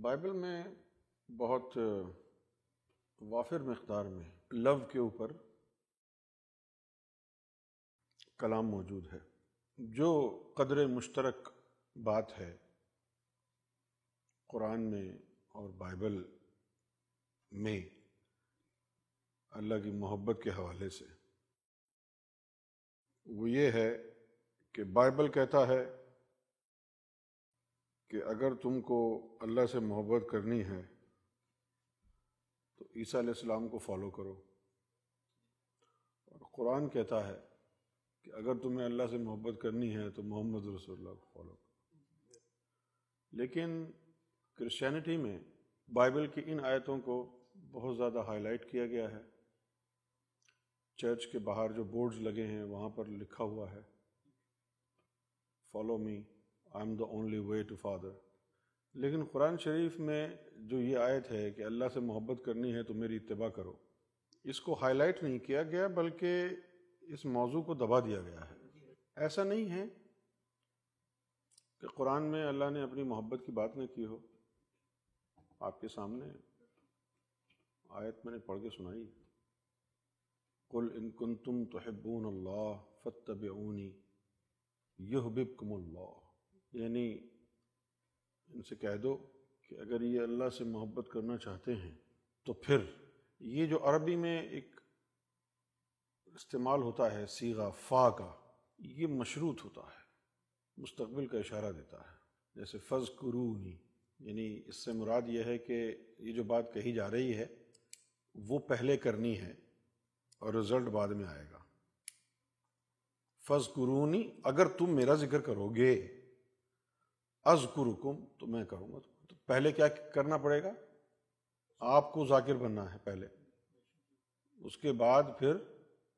Bible میں بہت وافر مقدار میں لو کے اوپر کلام موجود ہے۔ جو قدر مشترک بات ہے قرآن میں اور بائبل میں اللہ کی محبت کے حوالے سے۔ وہ یہ ہے کہ بائبل کہتا ہے کہ اگر تم کو اللہ سے محبت کرنی ہے، تو عیسیٰ علیہ السلام کو فالو کرو۔ اور قرآن کہتا ہے کہ اگر تمہیں اللہ سے محبت کرنی ہے، تو محمد رسول اللہ کو فالو کرو۔ لیکن کرسچینٹی میں بائبل کی ان آیتوں کو بہت زیادہ ہائی لائٹ کیا گیا ہے۔ چرچ کے باہر جو بورڈز لگے ہیں، وہاں پر لکھا ہوا ہے follow me I am the only way to father لیکن قرآن شریف میں جو یہ آیت ہے کہ اللہ سے محبت کرنی ہے تو میری اتباع کرو، اس کو ہائی لائٹ نہیں کیا گیا، بلکہ اس موضوع کو دبا دیا گیا ہے۔ ایسا نہیں ہے کہ قرآن میں اللہ نے اپنی محبت کی بات نہ کی ہو۔ آپ کے سامنے آیت میں نے پڑھ کے سنائی۔ قل ان کنتم تحبون اللہ فتبعونی یحببکم اللہ۔ یعنی ان سے کہہ دو کہ اگر یہ اللہ سے محبت کرنا چاہتے ہیں، تو پھر یہ جو عربی میں ایک استعمال ہوتا ہے سیغا فا کا، یہ مشروط ہوتا ہے، مستقبل کا اشارہ دیتا ہے۔ جیسے فض قرونی یعنی اس سے مراد یہ ہے کہ یہ جو بات کہی جا رہی ہے، وہ پہلے کرنی ہے اور رزلٹ بعد میں آئے گا۔ فض قرونی اگر تم میرا ذکر کرو گے۔ از تو میں کروں گا، تو پہلے کیا کرنا پڑے گا؟ آپ کو ذاکر بننا ہے پہلے۔ اس کے بعد پھر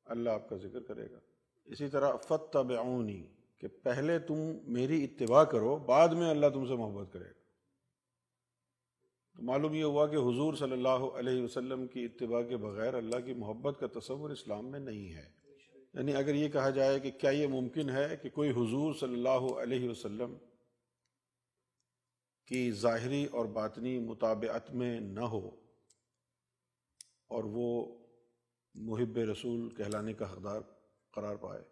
اللہ آپ کا ذکر کرے گا۔ اسی طرح فتبعونی کہ پہلے تم میری اتباع کرو، بعد میں اللہ تم سے محبت کرے گا۔ تو معلوم یہ ہوا کہ حضور صلی اللہ علیہ وسلم کی اتباع کے بغیر اللہ کی محبت کا تصور اسلام میں نہیں ہے۔ یعنی اگر یہ کہا جائے کہ کیا یہ ممکن ہے کہ کوئی حضور صلی اللہ علیہ وسلم کی ظاہری اور باطنی مطابعت میں نہ ہو۔ اور وہ محب رسول کہلانے کا حقدار قرار پائے۔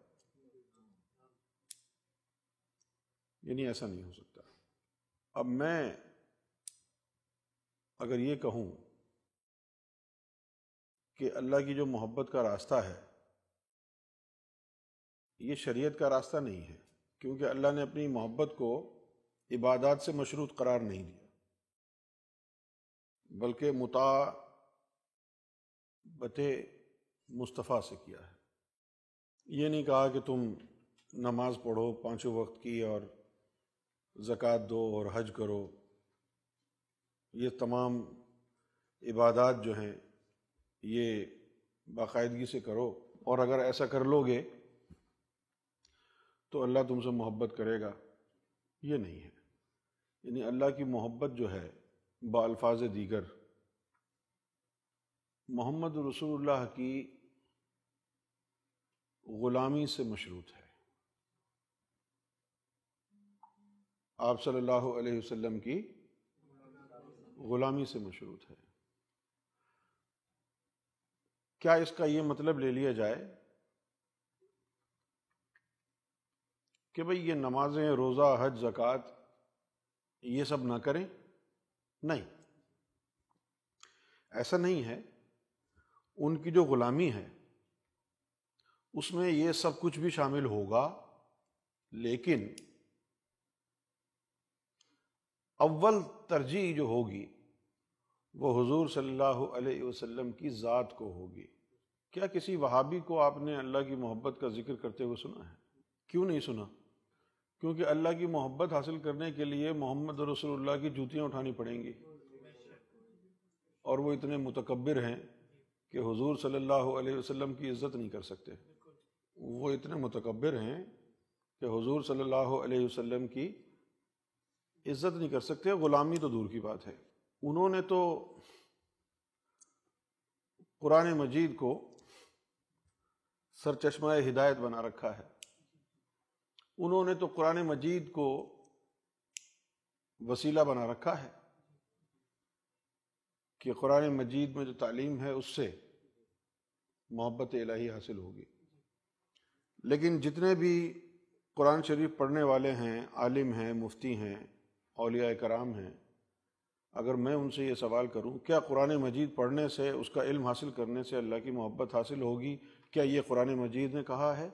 یعنی ایسا نہیں ہو سکتا۔ اب میں اگر یہ کہوں کہ اللہ کی جو محبت کا راستہ ہے، یہ شریعت کا راستہ نہیں ہے۔ کیونکہ اللہ نے اپنی محبت کو عبادات سے مشروط قرار نہیں دیا۔ بلکہ متا بت مصطفیٰ سے کیا ہے۔ یہ نہیں کہا کہ تم نماز پڑھو پانچوں وقت کی اور زکوٰۃ دو اور حج کرو۔ یہ تمام عبادات جو ہیں، یہ باقاعدگی سے کرو۔ اور اگر ایسا کر لو گے تو اللہ تم سے محبت کرے گا۔ یہ نہیں ہے۔ یعنی اللہ کی محبت جو ہے، با الفاظ دیگر۔ محمد رسول اللہ کی غلامی سے مشروط ہے۔ آپ صلی اللہ علیہ وسلم کی غلامی سے مشروط ہے۔ کیا اس کا یہ مطلب لے لیا جائے کہ بھئی یہ نمازیں، روزہ، حج، زکوٰۃ یہ سب نہ کریں۔ نہیں۔ ایسا نہیں ہے۔ ان کی جو غلامی ہے، اس میں یہ سب کچھ بھی شامل ہوگا، لیکن اول ترجیح جو ہوگی، وہ حضور صلی اللہ علیہ وسلم کی ذات کو ہوگی۔ کیا کسی وہابی کو آپ نے اللہ کی محبت کا ذکر کرتے ہوئے سنا ہے؟ کیوں نہیں سنا؟ کیونکہ اللہ کی محبت حاصل کرنے کے لیے محمد رسول اللہ کی جوتیاں اٹھانی پڑیں گی۔ اور وہ اتنے متکبر ہیں کہ حضور صلی اللہ علیہ وسلم کی عزت نہیں کر سکتے۔ وہ اتنے متکبر ہیں کہ حضور صلی اللہ علیہ وسلم کی عزت نہیں کر سکتے۔ غلامی تو دور کی بات ہے۔ انہوں نے تو قرآن مجید کو سر چشمہ ہدایت بنا رکھا ہے۔ انہوں نے تو قرآن مجید کو وسیلہ بنا رکھا ہے کہ قرآن مجید میں جو تعلیم ہے اس سے محبت الہی حاصل ہوگی۔ لیکن جتنے بھی قرآن شریف پڑھنے والے ہیں، عالم ہیں، مفتی ہیں، اولیاء کرام ہیں، اگر میں ان سے یہ سوال کروں، کیا قرآن مجید پڑھنے سے، اس کا علم حاصل کرنے سے اللہ کی محبت حاصل ہوگی؟ کیا یہ قرآن مجید نے کہا ہے؟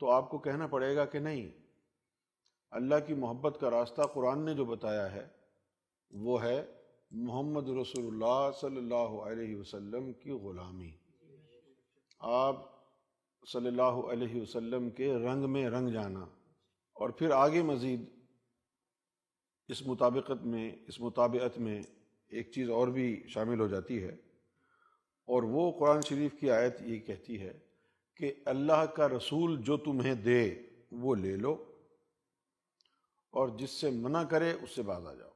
تو آپ کو کہنا پڑے گا کہ نہیں۔ اللہ کی محبت کا راستہ قرآن نے جو بتایا ہے، وہ ہے محمد رسول اللہ صلی اللہ علیہ وسلم کی غلامی۔ آپ صلی اللہ علیہ وسلم کے رنگ میں رنگ جانا۔ اور پھر آگے مزید اس مطابقت میں، اس مطابعت میں ایک چیز اور بھی شامل ہو جاتی ہے۔ اور وہ قرآن شریف کی آیت یہ کہتی ہے کہ اللہ کا رسول جو تمہیں دے وہ لے لو اور جس سے منع کرے اس سے باز آ جاؤ۔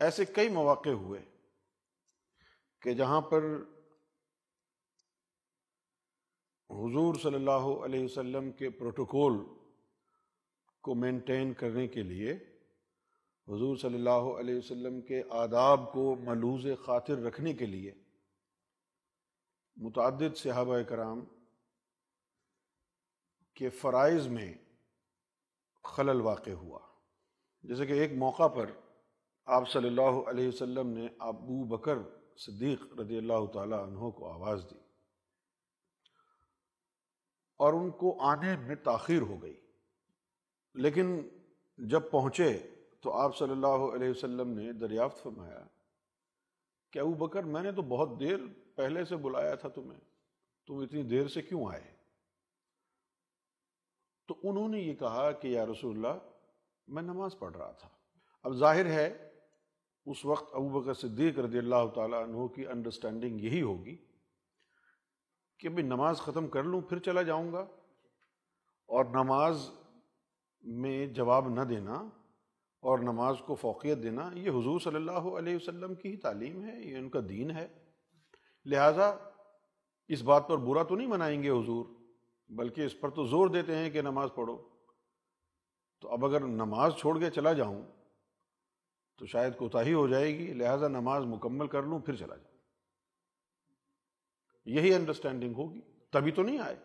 ایسے کئی مواقع ہوئے کہ جہاں پر حضور صلی اللہ علیہ وسلم کے پروٹوکول کو مینٹین کرنے کے لیے حضور صلی اللہ علیہ وسلم کے آداب کو ملوز خاطر رکھنے کے لیے متعدد صحابہ کرام کے فرائض میں خلل واقع ہوا۔ جیسے کہ ایک موقع پر آپ صلی اللہ علیہ وسلم نے ابو بکر صدیق رضی اللہ تعالیٰ عنہ کو آواز دی اور ان کو آنے میں تاخیر ہو گئی۔ لیکن جب پہنچے تو آپ صلی اللہ علیہ وسلم نے دریافت فرمایا کہ ابو بکر، میں نے تو بہت دیر پہلے سے بلایا تھا تمہیں، تم اتنی دیر سے کیوں آئے؟ تو انہوں نے یہ کہا کہ یا رسول اللہ، میں نماز پڑھ رہا تھا۔ اب ظاہر ہے، اس وقت ابو بکر صدیق رضی اللہ تعالیٰ عنہ کی انڈرسٹینڈنگ یہی ہوگی کہ بھی نماز ختم کر لوں، پھر چلا جاؤں گا۔ اور نماز میں جواب نہ دینا اور نماز کو فوقیت دینا، یہ حضور صلی اللہ علیہ وسلم کی ہی تعلیم ہے، یہ ان کا دین ہے۔ لہٰذا اس بات پر برا تو نہیں منائیں گے حضور۔ بلکہ اس پر تو زور دیتے ہیں کہ نماز پڑھو۔ تو اب اگر نماز چھوڑ کے چلا جاؤں تو شاید کوتاہی ہو جائے گی، لہٰذا نماز مکمل کر لوں، پھر چلا جاؤں۔ یہی انڈرسٹینڈنگ ہوگی۔ تبھی تو نہیں آئے۔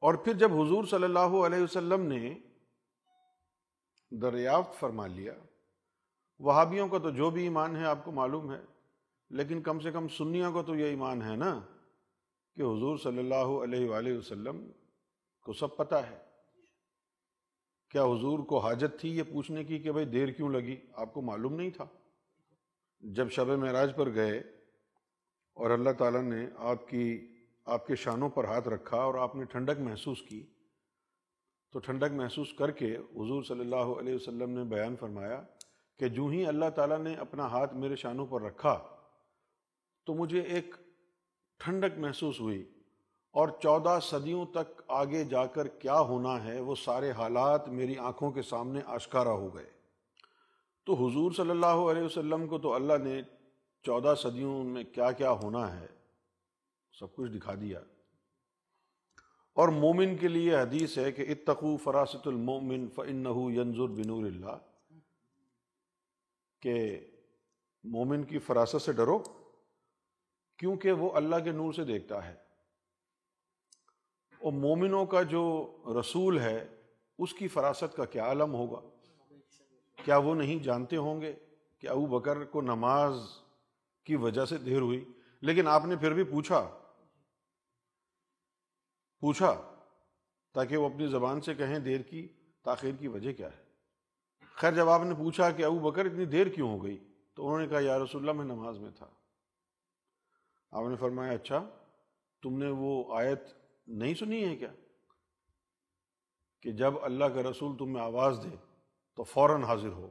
اور پھر جب حضور صلی اللہ علیہ وسلم نے دریافت فرما لیا، وہابیوں کا تو جو بھی ایمان ہے آپ کو معلوم ہے، لیکن کم سے کم سنیوں کا تو یہ ایمان ہے نا۔ کہ حضور صلی اللہ علیہ وآلہ وسلم کو سب پتہ ہے۔ کیا حضور کو حاجت تھی یہ پوچھنے کی کہ بھائی دیر کیوں لگی؟ آپ کو معلوم نہیں تھا۔ جب شب معراج پر گئے اور اللہ تعالیٰ نے آپ کی، آپ کے شانوں پر ہاتھ رکھا اور آپ نے ٹھنڈک محسوس کی، تو ٹھنڈک محسوس کر کے حضور صلی اللہ علیہ وسلم نے بیان فرمایا کہ جو ہی اللہ تعالیٰ نے اپنا ہاتھ میرے شانوں پر رکھا تو مجھے ایک ٹھنڈک محسوس ہوئی اور چودہ صدیوں تک آگے جا کر کیا ہونا ہے وہ سارے حالات میری آنکھوں کے سامنے آشکارا ہو گئے۔ تو حضور صلی اللہ علیہ وسلم کو تو اللہ نے چودہ صدیوں میں کیا کیا ہونا ہے؟ سب کچھ دکھا دیا۔ اور مومن کے لیے حدیث ہے کہ اتقو فراست المومن فنحو ینظر بنور اللہ۔ کہ مومن کی فراست سے ڈرو۔ کیونکہ وہ اللہ کے نور سے دیکھتا ہے۔ اور مومنوں کا جو رسول ہے، اس کی فراست کا کیا علم ہوگا؟ کیا وہ نہیں جانتے ہوں گے کہ ابو بکر کو نماز کی وجہ سے دیر ہوئی؟ لیکن آپ نے پھر بھی پوچھا پوچھا تاکہ وہ اپنی زبان سے کہیں دیر کی تاخیر کی وجہ کیا ہے۔ خیر، جب آپ نے پوچھا کہ ابو بکر اتنی دیر کیوں ہو گئی؟ تو انہوں نے کہا، یا رسول اللہ، میں نماز میں تھا۔ آپ نے فرمایا اچھا تم نے وہ آیت نہیں سنی ہے کیا؟ کہ جب اللہ کا رسول تمہیں آواز دے تو فوراً حاضر ہو۔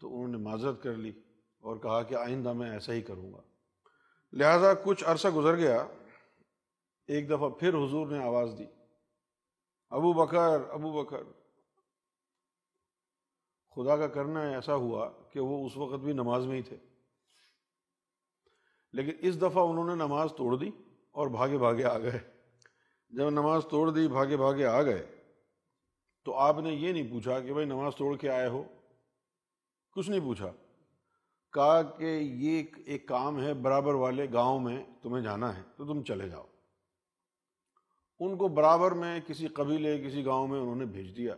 تو انہوں نے معذرت کر لی اور کہا کہ آئندہ میں ایسا ہی کروں گا۔ لہٰذا کچھ عرصہ گزر گیا۔ ایک دفعہ پھر حضور نے آواز دی۔ ابو بکر ابو بکر۔ خدا کا کرنا ایسا ہوا کہ وہ اس وقت بھی نماز میں ہی تھے۔ لیکن اس دفعہ انہوں نے نماز توڑ دی اور بھاگے بھاگے آ گئے۔ جب نماز توڑ دی، بھاگے بھاگے آ گئے، تو آپ نے یہ نہیں پوچھا کہ بھائی نماز توڑ کے آئے ہو؟ کچھ نہیں پوچھا۔ کہا کہ یہ ایک کام ہے، برابر والے گاؤں میں تمہیں جانا ہے، تو تم چلے جاؤ۔ ان کو برابر میں کسی قبیلے، کسی گاؤں میں انہوں نے بھیج دیا۔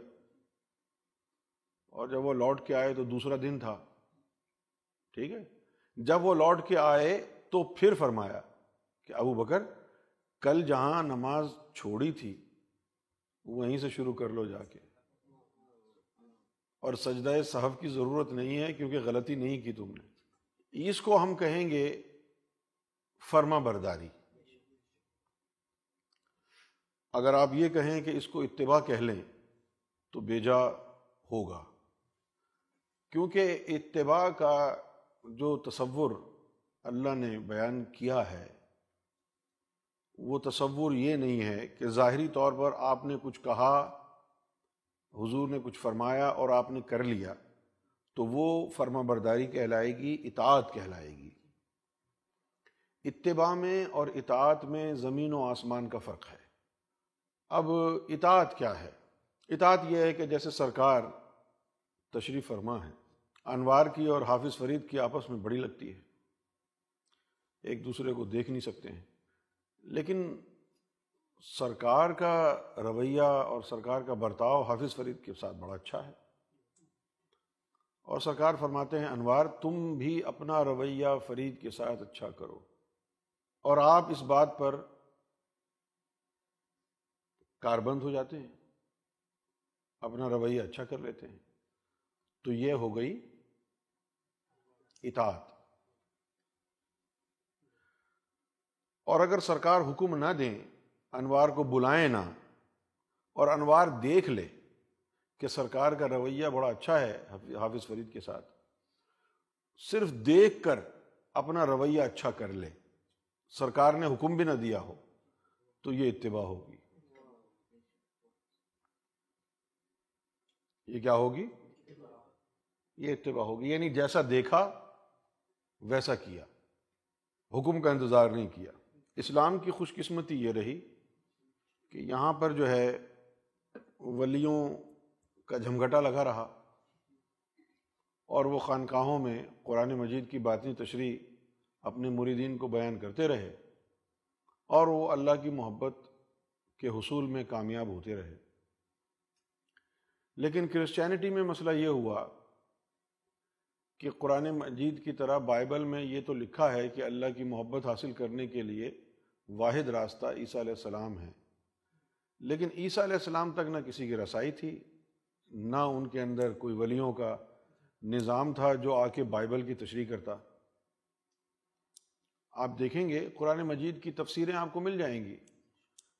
اور جب وہ لوٹ کے آئے تو دوسرا دن تھا۔ ٹھیک ہے؟ جب وہ لوٹ کے آئے تو پھر فرمایا کہ ابو بکر، کل جہاں نماز چھوڑی تھی، وہیں سے شروع کر لو جا کے۔ اور سجدہ صحف کی ضرورت نہیں ہے کیونکہ غلطی نہیں کی تم نے۔ اس کو ہم کہیں گے فرما برداری۔ اگر آپ یہ کہیں کہ اس کو اتباع کہہ لیں، تو بیجا ہوگا۔ کیونکہ اتباع کا جو تصور اللہ نے بیان کیا ہے، وہ تصور یہ نہیں ہے کہ ظاہری طور پر آپ نے کچھ کہا، حضور نے کچھ فرمایا اور آپ نے کر لیا، تو وہ فرما برداری کہلائے گی، اطاعت کہلائے گی۔ اتباع میں اور اطاعت میں زمین و آسمان کا فرق ہے۔ اب اطاعت کیا ہے؟ اطاعت یہ ہے کہ جیسے سرکار تشریف فرما ہے، انوار کی اور حافظ فرید کی آپس میں بڑی لگتی ہے۔ ایک دوسرے کو دیکھ نہیں سکتے ہیں۔ لیکن سرکار کا رویہ اور سرکار کا برتاؤ حافظ فرید کے ساتھ بڑا اچھا ہے۔ اور سرکار فرماتے ہیں، انوار، تم بھی اپنا رویہ فرید کے ساتھ اچھا کرو۔ اور آپ اس بات پر کاربند ہو جاتے ہیں۔ اپنا رویہ اچھا کر لیتے ہیں۔ تو یہ ہو گئی اطاعت۔ اور اگر سرکار حکم نہ دیں انوار کو بلائیں نہ، اور انوار دیکھ لے کہ سرکار کا رویہ بڑا اچھا ہے حافظ فرید کے ساتھ، صرف دیکھ کر اپنا رویہ اچھا کر لے، سرکار نے حکم بھی نہ دیا ہو، تو یہ اتباع ہوگی۔ یہ کیا ہوگی؟ یہ اتباع ہوگی یعنی جیسا دیکھا ویسا کیا۔ حکم کا انتظار نہیں کیا۔ اسلام کی خوش قسمتی یہ رہی کہ یہاں پر جو ہے ولیوں کا جھمگٹا لگا رہا اور وہ خانقاہوں میں قرآن مجید کی باطنی تشریح اپنے مریدین کو بیان کرتے رہے اور وہ اللہ کی محبت کے حصول میں کامیاب ہوتے رہے۔ لیکن کرسچینٹی میں مسئلہ یہ ہوا کہ قرآن مجید کی طرح بائبل میں یہ تو لکھا ہے کہ اللہ کی محبت حاصل کرنے کے لیے واحد راستہ عیسیٰ علیہ السلام ہے۔ لیکن عیسیٰ علیہ السلام تک نہ کسی کی رسائی تھی، نہ ان کے اندر کوئی ولیوں کا نظام تھا جو آ کے بائبل کی تشریح کرتا۔ آپ دیکھیں گے، قرآن مجید کی تفسیریں آپ کو مل جائیں گی۔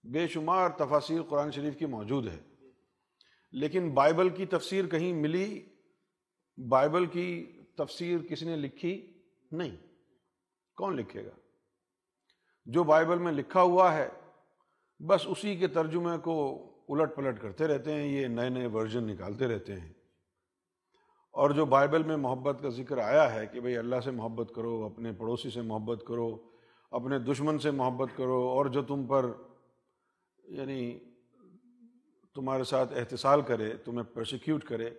بے شمار تفاصیر قرآن شریف کی موجود ہے لیکن بائبل کی تفسیر کہیں ملی، بائبل کی تفسیر کس نے لکھی؟ نہیں۔ کون لکھے گا؟ جو بائبل میں لکھا ہوا ہے، بس اسی کے ترجمے کو الٹ پلٹ کرتے رہتے ہیں، یہ نئے نئے ورژن نکالتے رہتے ہیں۔ اور جو بائبل میں محبت کا ذکر آیا ہے کہ بھئی اللہ سے محبت کرو، اپنے پڑوسی سے محبت کرو، اپنے دشمن سے محبت کرو، اور جو تم پر یعنی تمہارے ساتھ احتسال کرے، تمہیں پرسیکیوٹ کرے،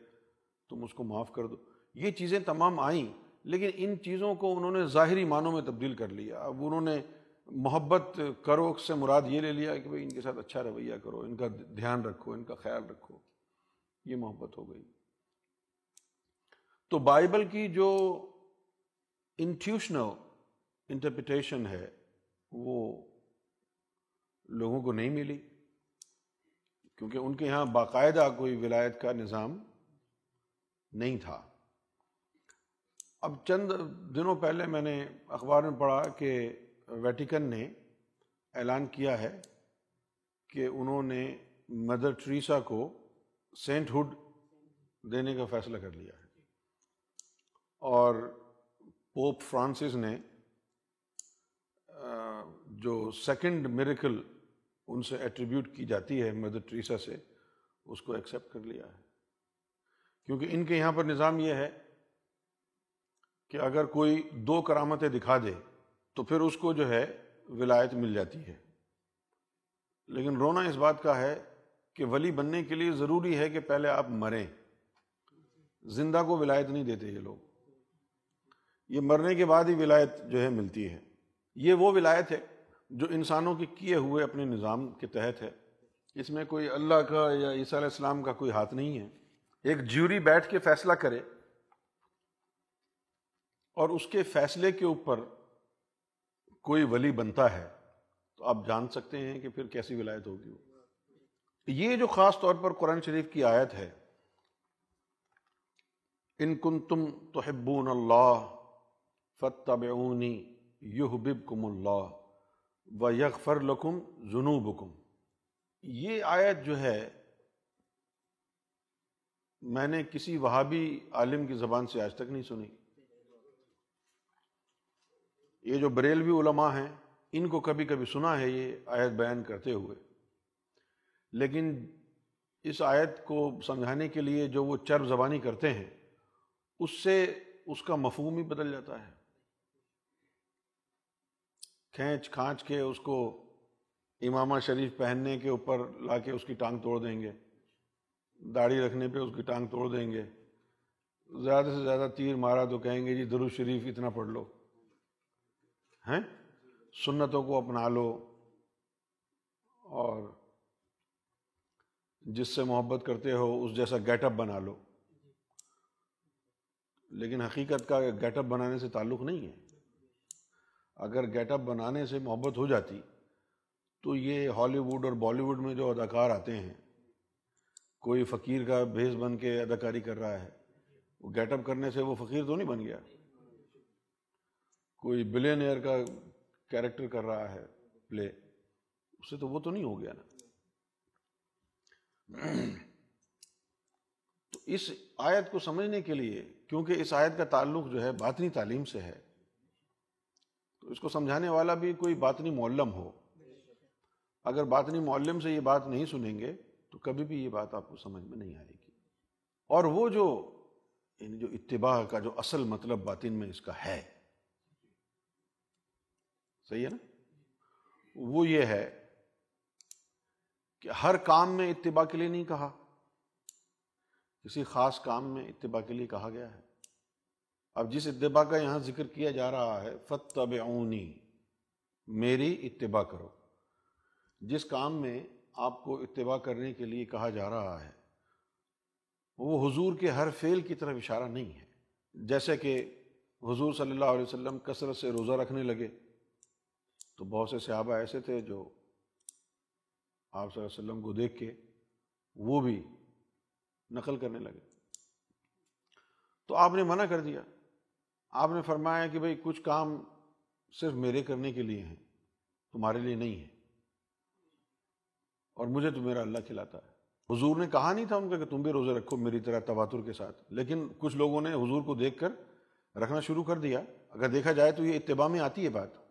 تم اس کو معاف کر دو۔ یہ چیزیں تمام آئیں، لیکن ان چیزوں کو انہوں نے ظاہری معنوں میں تبدیل کر لیا۔ اب انہوں نے محبت کرو سے مراد یہ لے لیا کہ بھائی ان کے ساتھ اچھا رویہ کرو، ان کا دھیان رکھو، ان کا خیال رکھو۔ یہ محبت ہو گئی۔ تو بائبل کی جو انٹیوشنل انٹرپریٹیشن ہے، وہ لوگوں کو نہیں ملی، کیونکہ ان کے یہاں باقاعدہ کوئی ولایت کا نظام نہیں تھا۔ اب چند دنوں پہلے میں نے اخبار میں پڑھا کہ ویٹیکن نے اعلان کیا ہے کہ انہوں نے مدر ٹریسا کو سینٹ ہوڈ دینے کا فیصلہ کر لیا ہے۔ اور پوپ فرانسس نے جو سیکنڈ میریکل ان سے ایٹریبیوٹ کی جاتی ہے مدر ٹریسا سے، اس کو ایکسیپٹ کر لیا ہے۔ کیونکہ ان کے یہاں پر نظام یہ ہے کہ اگر کوئی دو کرامتیں دکھا دے تو پھر اس کو جو ہے ولایت مل جاتی ہے۔ لیکن رونا اس بات کا ہے کہ ولی بننے کے لیے ضروری ہے کہ پہلے آپ مریں۔ زندہ کو ولایت نہیں دیتے یہ لوگ۔ یہ مرنے کے بعد ہی ولایت جو ہے ملتی ہے۔ یہ وہ ولایت ہے جو انسانوں کے کیے ہوئے اپنے نظام کے تحت ہے۔ اس میں کوئی اللہ کا یا عیسیٰ علیہ السلام کا کوئی ہاتھ نہیں ہے۔ ایک جیوری بیٹھ کے فیصلہ کرے اور اس کے فیصلے کے اوپر کوئی ولی بنتا ہے، تو آپ جان سکتے ہیں کہ پھر کیسی ولایت ہوگی وہ۔ یہ جو خاص طور پر قرآن شریف کی آیت ہے، ان کن تم تو اللہ فتبعونی یحببکم اللہ و یغفر لکم ذنوبکم۔ یہ آیت جو ہے، میں نے کسی وہابی عالم کی زبان سے آج تک نہیں سنی۔ یہ جو بریلوی علماء ہیں، ان کو کبھی کبھی سنا ہے یہ آیت بیان کرتے ہوئے۔ لیکن اس آیت کو سمجھانے کے لیے جو وہ چرب زبانی کرتے ہیں، اس سے اس کا مفہوم ہی بدل جاتا ہے۔ کھینچ کھانچ کے اس کو امامہ شریف پہننے کے اوپر لا کے اس کی ٹانگ توڑ دیں گے۔ داڑھی رکھنے پہ اس کی ٹانگ توڑ دیں گے۔ زیادہ سے زیادہ تیر مارا تو کہیں گے جی درو شریف اتنا پڑھ لو۔ ہیں؟ سنتوں کو اپنا لو اور جس سے محبت کرتے ہو اس جیسا گیٹ اپ بنا لو۔ لیکن حقیقت کا گیٹ اپ بنانے سے تعلق نہیں ہے۔ اگر گیٹ اپ بنانے سے محبت ہو جاتی تو یہ ہالی ووڈ اور بالی ووڈ میں جو اداکار آتے ہیں، کوئی فقیر کا بھیس بن کے اداکاری کر رہا ہے، وہ گیٹ اپ کرنے سے وہ فقیر تو نہیں بن گیا۔ کوئی بلین ایئر کا کیریکٹر کر رہا ہے، پلے، اس سے تو وہ تو نہیں ہو گیا نا۔ تو اس آیت کو سمجھنے کے لیے، کیونکہ اس آیت کا تعلق جو ہے باطنی تعلیم سے ہے، تو اس کو سمجھانے والا بھی کوئی باطنی معلم ہو۔ اگر باطنی معلم سے یہ بات نہیں سنیں گے، تو کبھی بھی یہ بات آپ کو سمجھ میں نہیں آئے گی۔ اور وہ جو یعنی جو اتباع کا جو اصل مطلب باطن میں اس کا ہے صحیح ہے نا؟ وہ یہ ہے کہ ہر کام میں اتباع کے لیے نہیں کہا۔ کسی خاص کام میں اتباع کے لیے کہا گیا ہے۔ اب جس اتباع کا یہاں ذکر کیا جا رہا ہے فتبعونی میری اتباع کرو۔ جس کام میں آپ کو اتباع کرنے کے لیے کہا جا رہا ہے، وہ حضور کے ہر فعل کی طرف اشارہ نہیں ہے۔ جیسے کہ حضور صلی اللہ علیہ وسلم کثرت سے روزہ رکھنے لگے۔ تو بہت سے صحابہ ایسے تھے جو آپ صلی اللہ علیہ وسلم کو دیکھ کے وہ بھی نقل کرنے لگے۔ تو آپ نے منع کر دیا۔ آپ نے فرمایا کہ بھئی کچھ کام صرف میرے کرنے کے لیے ہیں، تمہارے لیے نہیں ہے اور مجھے تو میرا اللہ کھلاتا ہے۔ حضور نے کہا نہیں تھا ان کا کہ تم بھی روزے رکھو میری طرح تواتر کے ساتھ، لیکن کچھ لوگوں نے حضور کو دیکھ کر رکھنا شروع کر دیا۔ اگر دیکھا جائے تو یہ اتباع میں آتی ہے بات۔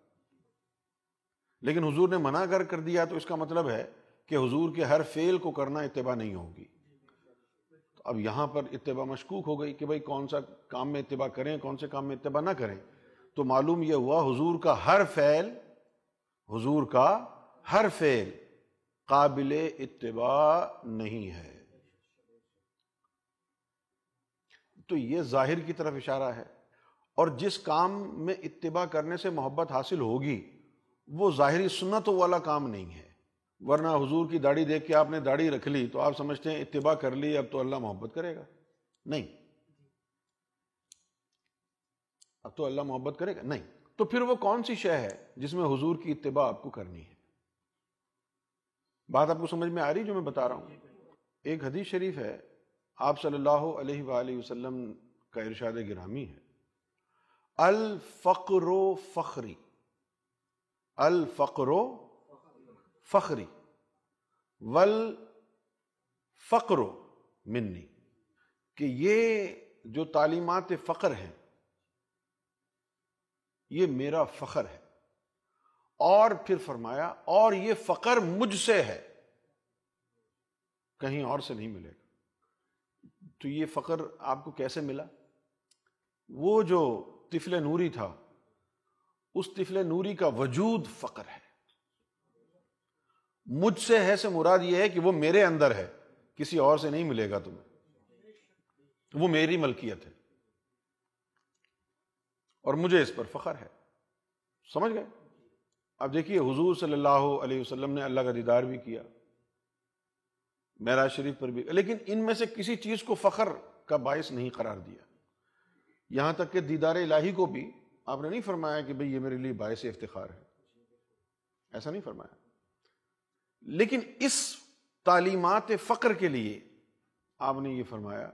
لیکن حضور نے منع کر کر دیا تو اس کا مطلب ہے کہ حضور کے ہر فعل کو کرنا اتباع نہیں ہوگی۔ تو اب یہاں پر اتباع مشکوک ہو گئی کہ بھائی کون سا کام میں اتباع کریں، کون سے کام میں اتباع نہ کریں۔ تو معلوم یہ ہوا حضور کا ہر فعل، حضور کا ہر فعل قابل اتباع نہیں ہے۔ تو یہ ظاہر کی طرف اشارہ ہے۔ اور جس کام میں اتباع کرنے سے محبت حاصل ہوگی وہ ظاہری سنت والا کام نہیں ہے۔ ورنہ حضور کی داڑھی دیکھ کے آپ نے داڑھی رکھ لی تو آپ سمجھتے ہیں اتباع کر لی، اب تو اللہ محبت کرے گا۔ نہیں۔ اب تو اللہ محبت کرے گا۔ نہیں۔ تو پھر وہ کون سی شے ہے جس میں حضور کی اتباع آپ کو کرنی ہے؟ بات آپ کو سمجھ میں آ رہی جو میں بتا رہا ہوں؟ ایک حدیث شریف ہے، آپ صلی اللہ علیہ وآلہ وسلم کا ارشاد گرامی ہے۔ الفقر و فخری۔ الفقر و فخری، ول فقر و منی، کہ یہ جو تعلیمات فقر ہیں، یہ میرا فخر ہے۔ اور پھر فرمایا، اور یہ فقر مجھ سے ہے۔ کہیں اور سے نہیں ملے گا۔ تو یہ فقر آپ کو کیسے ملا؟ وہ جو طفل نوری تھا اس طفل نوری کا وجود فقر ہے۔ مجھ سے ہے سے مراد یہ ہے کہ وہ میرے اندر ہے، کسی اور سے نہیں ملے گا تمہیں۔ وہ میری ملکیت ہے۔ اور مجھے اس پر فخر ہے۔ سمجھ گئے؟ اب دیکھیے، حضور صلی اللہ علیہ وسلم نے اللہ کا دیدار بھی کیا۔ معراج شریف پر بھی۔ لیکن ان میں سے کسی چیز کو فخر کا باعث نہیں قرار دیا۔ یہاں تک کہ دیدار الہی کو بھی آپ نے نہیں فرمایا کہ بھئی یہ میرے لیے باعث افتخار ہے؟ ایسا نہیں فرمایا۔ لیکن اس تعلیمات فقر کے لیے آپ نے یہ فرمایا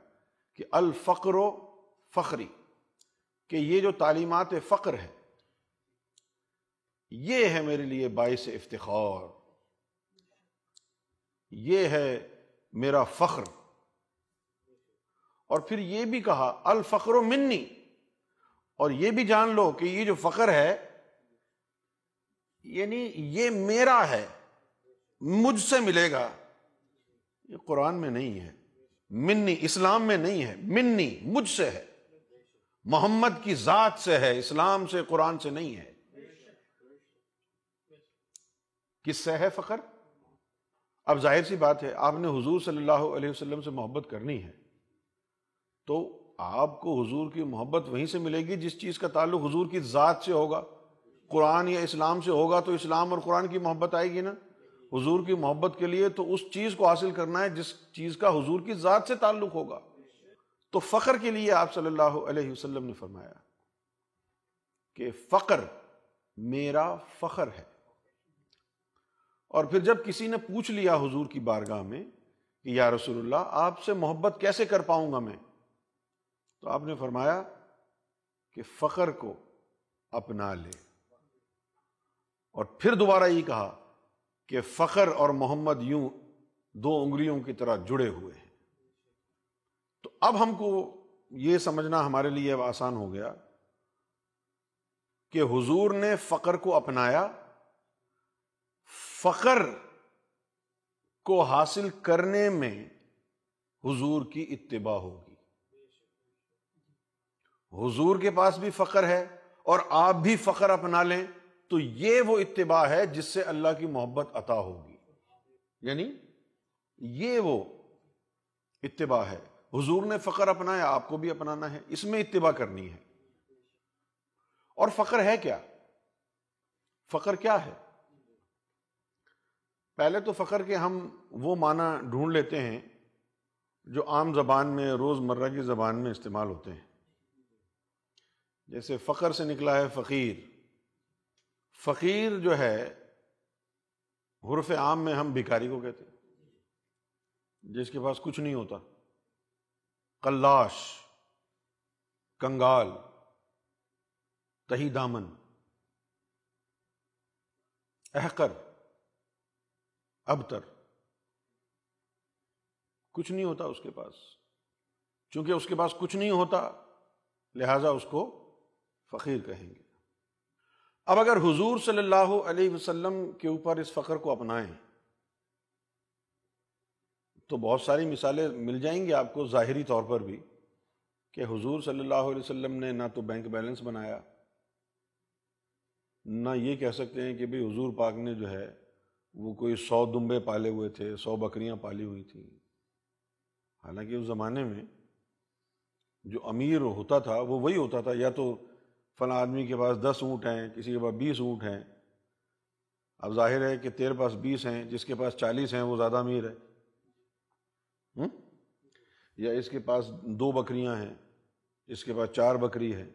کہ الفقر و فخری، کہ یہ جو تعلیمات فقر ہے، یہ ہے میرے لیے باعث افتخار۔ یہ ہے میرا فخر۔ اور پھر یہ بھی کہا، الفقر و منی۔ اور یہ بھی جان لو کہ یہ جو فخر ہے یعنی یہ میرا ہے، مجھ سے ملے گا۔ یہ قرآن میں نہیں ہے، منی اسلام میں نہیں ہے، منی مجھ سے ہے۔ محمد کی ذات سے ہے، اسلام سے، قرآن سے نہیں ہے۔ کس سے ہے فخر اب ظاہر سی بات ہے، آپ نے حضور صلی اللہ علیہ وسلم سے محبت کرنی ہے۔ تو آپ کو حضور کی محبت وہیں سے ملے گی جس چیز کا تعلق حضور کی ذات سے ہوگا۔ قرآن یا اسلام سے ہوگا تو اسلام اور قرآن کی محبت آئے گی نا۔ حضور کی محبت کے لیے تو اس چیز کو حاصل کرنا ہے جس چیز کا حضور کی ذات سے تعلق ہوگا۔ تو فخر کے لیے آپ صلی اللہ علیہ وسلم نے فرمایا کہ فخر میرا فخر ہے۔ اور پھر جب کسی نے پوچھ لیا حضور کی بارگاہ میں کہ یا رسول اللہ آپ سے محبت کیسے کر پاؤں گا میں؟ تو آپ نے فرمایا کہ فخر کو اپنا لے۔ اور پھر دوبارہ یہ کہا کہ فخر اور محمد یوں دو انگلیوں کی طرح جڑے ہوئے ہیں۔ تو اب ہم کو یہ سمجھنا ہمارے لیے اب آسان ہو گیا کہ حضور نے فقر کو اپنایا۔ فقر کو حاصل کرنے میں حضور کی اتباع ہوگی۔ حضور کے پاس بھی فقر ہے اور آپ بھی فقر اپنا لیں، تو یہ وہ اتباع ہے جس سے اللہ کی محبت عطا ہوگی۔ یعنی یہ وہ اتباع ہے۔ حضور نے فقر اپنایا آپ کو بھی اپنانا ہے، اس میں اتباع کرنی ہے۔ اور فقر ہے کیا؟ فقر کیا ہے؟ پہلے تو فخر کے ہم وہ معنی ڈھونڈ لیتے ہیں جو عام زبان میں روز مرہ کی زبان میں استعمال ہوتے ہیں۔ جیسے فخر سے نکلا ہے فقیر۔ فقیر جو ہے، حرف عام میں ہم بھکاری کو کہتے ہیں، جس کے پاس کچھ نہیں ہوتا۔ کلاش کنگال، تہی دامن۔ احکر ابتر۔ کچھ نہیں ہوتا اس کے پاس۔ چونکہ اس کے پاس کچھ نہیں ہوتا، لہذا اس کو فقیر کہیں گے۔ اب اگر حضور صلی اللہ علیہ وسلم کے اوپر اس فخر کو اپنائیں، تو بہت ساری مثالیں مل جائیں گی آپ کو ظاہری طور پر بھی کہ حضور صلی اللہ علیہ وسلم نے نہ تو بینک بیلنس بنایا، نہ یہ کہہ سکتے ہیں کہ بھی حضور پاک نے جو ہے وہ کوئی سو دمبے پالے ہوئے تھے، سو بکریاں پالی ہوئی تھیں۔ حالانکہ اس زمانے میں جو امیر ہوتا تھا وہ وہی ہوتا تھا، یا تو فلاں آدمی کے پاس دس اونٹ ہیں، کسی کے پاس بیس اونٹ ہیں۔ اب ظاہر ہے کہ تیرے پاس بیس ہیں، جس کے پاس چالیس ہیں، وہ زیادہ امیر ہے۔ یا اس کے پاس دو بکریاں ہیں، اس کے پاس چار بکری ہے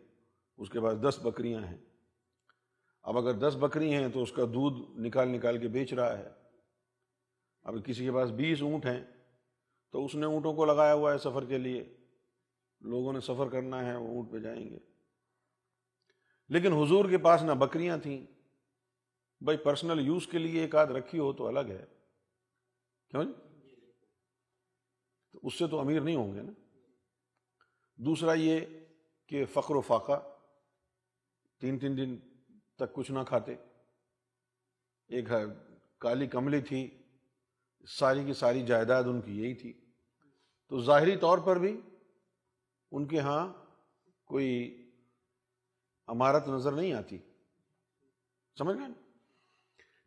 اس کے پاس دس بکریاں ہیں۔ اب اگر دس بکری ہیں تو اس کا دودھ نکال نکال کے بیچ رہا ہے۔ اب کسی کے پاس بیس اونٹ ہیں، تو اس نے اونٹوں کو لگایا ہوا ہے سفر کے لیے۔ لوگوں نے سفر کرنا ہے، وہ اونٹ پہ جائیں گے۔ لیکن حضور کے پاس نہ بکریاں تھیں۔ بھائی پرسنل یوز کے لیے ایک آدھ رکھی ہو تو الگ ہے۔ کیوں جی؟ تو اس سے تو امیر نہیں ہوں گے نا۔ دوسرا یہ کہ فقر و فاقہ، تین تین دن تک کچھ نہ کھاتے۔ ایک کالی کملی تھی ساری کی ساری جائیداد ان کی یہی تھی۔ تو ظاہری طور پر بھی ان کے ہاں کوئی عمارت نظر نہیں آتی۔ سمجھ گئے؟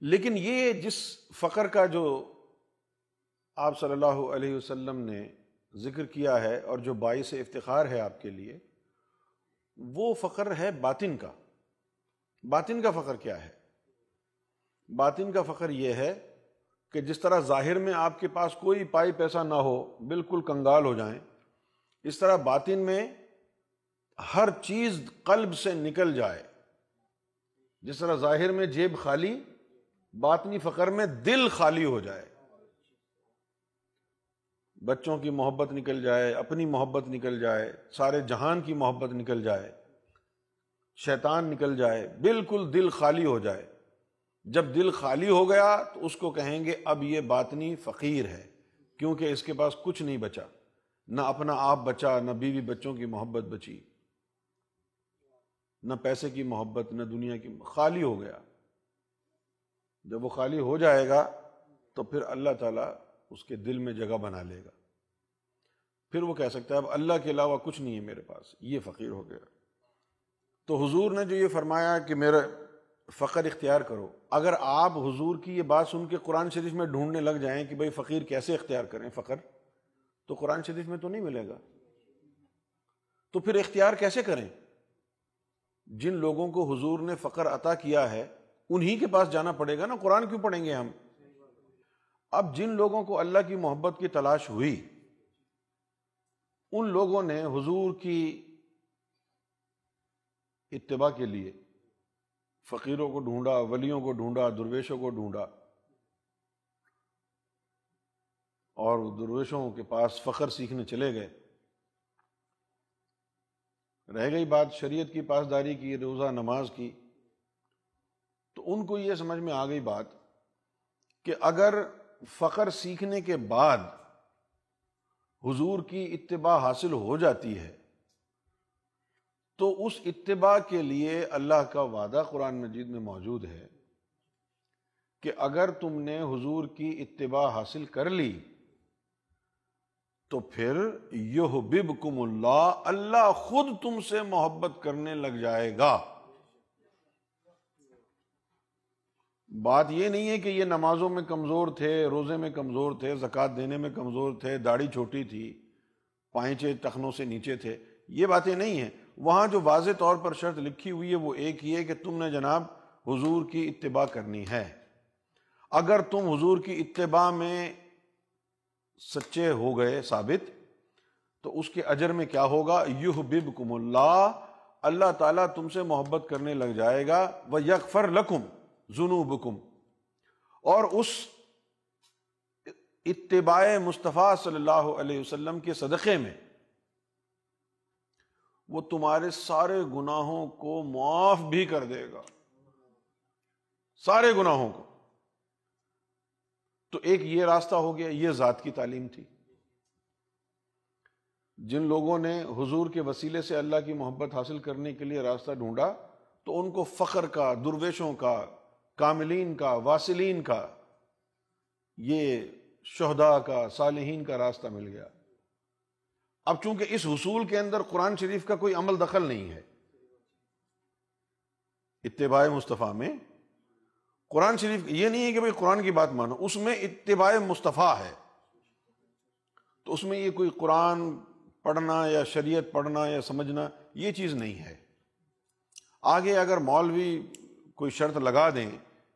لیکن یہ جس فقر کا جو آپ صلی اللہ علیہ وسلم نے ذکر کیا ہے اور جو باعث افتخار ہے آپ کے لیے، وہ فخر ہے باطن کا۔ باطن کا فخر کیا ہے؟ باطن کا فخر یہ ہے کہ جس طرح ظاہر میں آپ کے پاس کوئی پائی پیسہ نہ ہو، بالکل کنگال ہو جائیں، اس طرح باطن میں ہر چیز قلب سے نکل جائے۔ جس طرح ظاہر میں جیب خالی، باطنی فخر میں دل خالی ہو جائے۔ بچوں کی محبت نکل جائے، اپنی محبت نکل جائے، سارے جہان کی محبت نکل جائے۔ شیطان نکل جائے، بالکل دل خالی ہو جائے۔ جب دل خالی ہو گیا تو اس کو کہیں گے اب یہ باطنی فقیر ہے، کیونکہ اس کے پاس کچھ نہیں بچا۔ نہ اپنا آپ بچا، نہ بیوی بچوں کی محبت بچی۔ نہ پیسے کی محبت، نہ دنیا کی، خالی ہو گیا۔ جب وہ خالی ہو جائے گا تو پھر اللہ تعالیٰ اس کے دل میں جگہ بنا لے گا۔ پھر وہ کہہ سکتا ہے، اب اللہ کے علاوہ کچھ نہیں ہے میرے پاس، یہ فقیر ہو گیا۔ تو حضور نے جو یہ فرمایا کہ میرا فخر اختیار کرو، اگر آپ حضور کی یہ بات سن کے قرآن شریف میں ڈھونڈنے لگ جائیں کہ بھائی فقیر کیسے اختیار کریں فخر تو قرآن شریف میں تو نہیں ملے گا۔ تو پھر اختیار کیسے کریں؟ جن لوگوں کو حضور نے فقر عطا کیا ہے، انہی کے پاس جانا پڑے گا نا؟ قرآن کیوں پڑھیں گے ہم؟ اب جن لوگوں کو اللہ کی محبت کی تلاش ہوئی، ان لوگوں نے حضور کی اتباع کے لیے فقیروں کو ڈھونڈا، ولیوں کو ڈھونڈا، درویشوں کو ڈھونڈا، اور درویشوں کے پاس فخر سیکھنے چلے گئے۔ رہ گئی بات شریعت کی پاسداری کی، روزہ نماز کی۔ تو ان کو یہ سمجھ میں آ گئی بات کہ اگر فخر سیکھنے کے بعد حضور کی اتباع حاصل ہو جاتی ہے، تو اس اتباع کے لیے اللہ کا وعدہ قرآن مجید میں موجود ہے کہ اگر تم نے حضور کی اتباع حاصل کر لی تو پھر یہ بب کم اللہ اللہ خود تم سے محبت کرنے لگ جائے گا۔ بات یہ نہیں ہے کہ یہ نمازوں میں کمزور تھے، روزے میں کمزور تھے، زکوٰۃ دینے میں کمزور تھے، داڑھی چھوٹی تھی پائنچے ٹخنوں سے نیچے تھے، یہ باتیں نہیں ہیں۔ وہاں جو واضح طور پر شرط لکھی ہوئی ہے وہ ایک ہی ہے کہ تم نے جناب حضور کی اتباع کرنی ہے۔ اگر تم حضور کی اتباع میں سچے ہو گئے ثابت، تو اس کے اجر میں کیا ہوگا؟ یوہ بب کم اللہ اللہ تعالیٰ تم سے محبت کرنے لگ جائے گا وہ یکفر لکم ذنوبکم۔ اور اس اتباع مصطفیٰ صلی اللہ علیہ وسلم کے صدقے میں، وہ تمہارے سارے گناہوں کو معاف بھی کر دے گا۔ سارے گناہوں کو۔ تو ایک یہ راستہ ہو گیا، یہ ذات کی تعلیم تھی۔ جن لوگوں نے حضور کے وسیلے سے اللہ کی محبت حاصل کرنے کے لیے راستہ ڈھونڈا، تو ان کو فخر کا، درویشوں کا، کاملین کا، واصلین کا، یہ شہداء کا، صالحین کا راستہ مل گیا۔ اب چونکہ اس حصول کے اندر قرآن شریف کا کوئی عمل دخل نہیں ہے، اتباع مصطفیٰ میں قرآن شریف، یہ نہیں ہے کہ بھائی قرآن کی بات مانو، اس میں اتباع مصطفیٰ ہے۔ تو اس میں یہ کوئی قرآن پڑھنا یا شریعت پڑھنا یا سمجھنا، یہ چیز نہیں ہے۔ آگے اگر مولوی کوئی شرط لگا دیں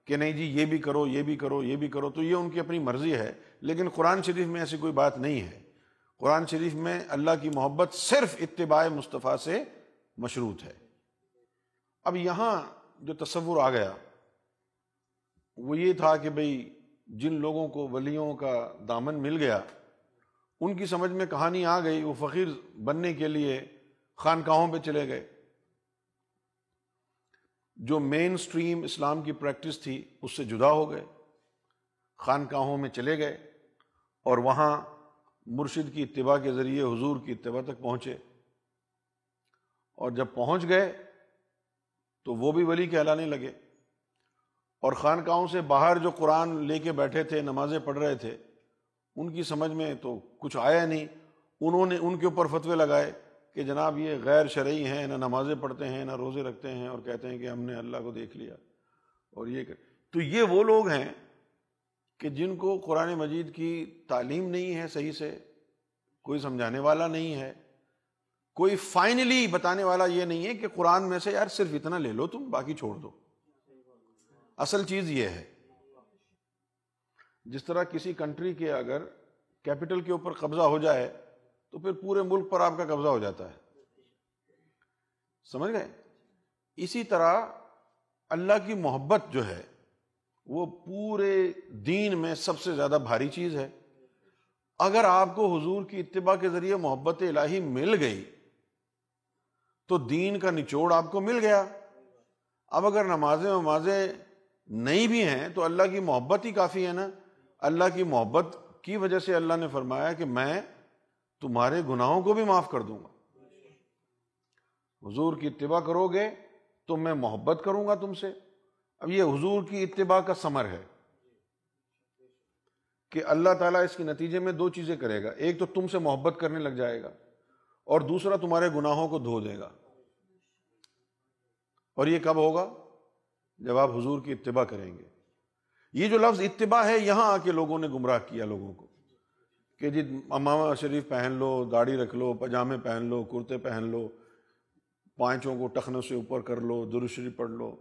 کہ نہیں جی یہ بھی کرو، یہ بھی کرو، یہ بھی کرو، تو یہ ان کی اپنی مرضی ہے۔ لیکن قرآن شریف میں ایسی کوئی بات نہیں ہے۔ قرآن شریف میں اللہ کی محبت صرف اتباع مصطفیٰ سے مشروط ہے۔ اب یہاں جو تصور آ گیا وہ یہ تھا کہ بھئی جن لوگوں کو ولیوں کا دامن مل گیا، ان کی سمجھ میں کہانی آ گئی، وہ فقیر بننے کے لیے خانقاہوں پہ چلے گئے۔ جو مین سٹریم اسلام کی پریکٹس تھی، اس سے جدا ہو گئے، خانقاہوں میں چلے گئے اور وہاں مرشد کی اتباع کے ذریعے حضور کی اتباع تک پہنچے۔ اور جب پہنچ گئے، تو وہ بھی ولی کہلانے لگے۔ اور خانقاہوں سے باہر جو قرآن لے کے بیٹھے تھے، نمازیں پڑھ رہے تھے، ان کی سمجھ میں تو کچھ آیا نہیں۔ انہوں نے ان کے اوپر فتوے لگائے کہ جناب یہ غیر شرعی ہیں، نہ نمازیں پڑھتے ہیں، نہ روزے رکھتے ہیں اور کہتے ہیں کہ ہم نے اللہ کو دیکھ لیا۔ اور یہ کہ تو یہ وہ لوگ ہیں کہ جن کو قرآن مجید کی تعلیم نہیں ہے صحیح سے، کوئی سمجھانے والا نہیں ہے۔ کوئی فائنلی بتانے والا یہ نہیں ہے کہ قرآن میں سے یار صرف اتنا لے لو تم، باقی چھوڑ دو۔ اصل چیز یہ ہے۔ جس طرح کسی کنٹری کے اگر کیپٹل کے اوپر قبضہ ہو جائے، تو پھر پورے ملک پر آپ کا قبضہ ہو جاتا ہے۔ سمجھ گئے؟ اسی طرح اللہ کی محبت جو ہے، وہ پورے دین میں سب سے زیادہ بھاری چیز ہے۔ اگر آپ کو حضور کی اتباع کے ذریعے محبت الہی مل گئی، تو دین کا نچوڑ آپ کو مل گیا۔ اب اگر نمازیں ومازیں نہیں بھی ہیں تو اللہ کی محبت ہی کافی ہے نا۔ اللہ کی محبت کی وجہ سے اللہ نے فرمایا کہ میں تمہارے گناہوں کو بھی معاف کر دوں گا۔ حضور کی اتباع کرو گے تو میں محبت کروں گا تم سے۔ اب یہ حضور کی اتباع کا سمر ہے کہ اللہ تعالیٰ اس کے نتیجے میں دو چیزیں کرے گا۔ ایک تو تم سے محبت کرنے لگ جائے گا اور دوسرا تمہارے گناہوں کو دھو دے گا۔ اور یہ کب ہوگا؟ جب آپ حضور کی اتباع کریں گے۔ یہ جو لفظ اتباع ہے، یہاں آ کے لوگوں نے گمراہ کیا لوگوں کو کہ جی امامہ شریف پہن لو، داڑھی رکھ لو، پجامے پہن لو، کرتے پہن لو، پانچوں کو ٹخنوں سے اوپر کر لو شریف پڑھ لو،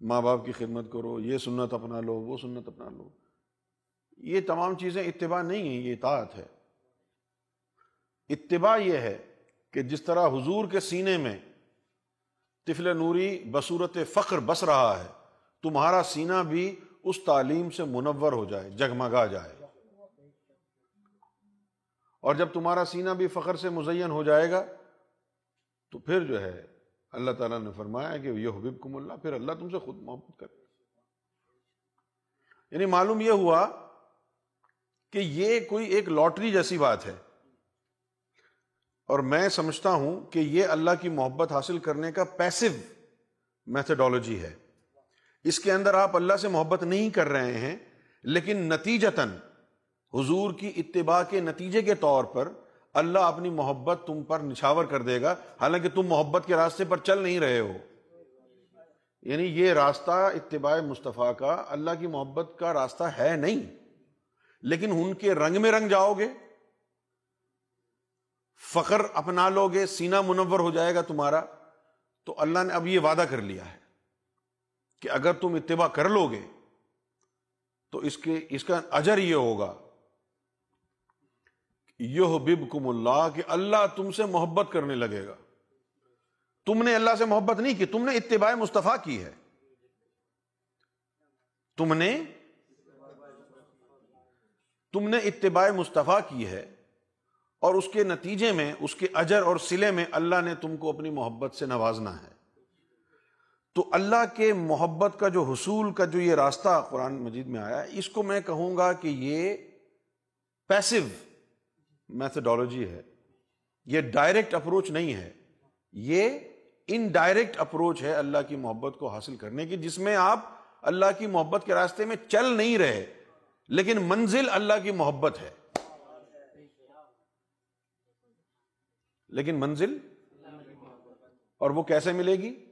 ماں باپ کی خدمت کرو، یہ سنت اپنا لو، وہ سنت اپنا لو۔ یہ تمام چیزیں اتباع نہیں ہیں، یہ اطاعت ہے۔ اتباع یہ ہے کہ جس طرح حضور کے سینے میں طفل نوری بصورت فخر بس رہا ہے تمہارا سینہ بھی اس تعلیم سے منور ہو جائے، جگمگا جائے۔ اور جب تمہارا سینہ بھی فخر سے مزین ہو جائے گا، تو پھر جو ہے، اللہ تعالیٰ نے فرمایا کہ یہ حبیب کم اللہ، پھر اللہ تم سے خود محبت کرے۔ یعنی معلوم یہ ہوا کہ یہ کوئی ایک لاٹری جیسی بات ہے۔ اور میں سمجھتا ہوں کہ یہ اللہ کی محبت حاصل کرنے کا پیسو میتھڈالوجی ہے۔ اس کے اندر آپ اللہ سے محبت نہیں کر رہے ہیں، لیکن نتیجتاً حضور کی اتباع کے نتیجے کے طور پر اللہ اپنی محبت تم پر نچھاور کر دے گا۔ حالانکہ تم محبت کے راستے پر چل نہیں رہے ہو۔ یعنی یہ راستہ اتباع مصطفیٰ کا اللہ کی محبت کا راستہ ہے نہیں۔ لیکن ان کے رنگ میں رنگ جاؤ گے۔ فخر اپنا لو گے سینا منور ہو جائے گا تمہارا۔ تو اللہ نے اب یہ وعدہ کر لیا ہے۔ کہ اگر تم اتباع کر لو گے، تو اس کے، اس کا اجر یہ ہوگا۔ یہ بب کم اللہ، کہ اللہ تم سے محبت کرنے لگے گا۔ تم نے اللہ سے محبت نہیں کی، تم نے اتباع مصطفیٰ کی ہے۔ تم نے تم نے اتباع مصطفیٰ کی ہے۔ اور اس کے نتیجے میں، اس کے اجر اور سلے میں اللہ نے تم کو اپنی محبت سے نوازنا ہے۔ تو اللہ کے محبت کا جو حصول کا جو یہ راستہ قرآن مجید میں آیا ہے، اس کو میں کہوں گا کہ یہ پیسو میتھڈالوجی ہے۔ یہ ڈائریکٹ اپروچ نہیں ہے۔ یہ ان ڈائریکٹ اپروچ ہے اللہ کی محبت کو حاصل کرنے کی، جس میں آپ اللہ کی محبت کے راستے میں چل نہیں رہے، لیکن منزل اللہ کی محبت ہے۔ لیکن منزل اور وہ کیسے ملے گی؟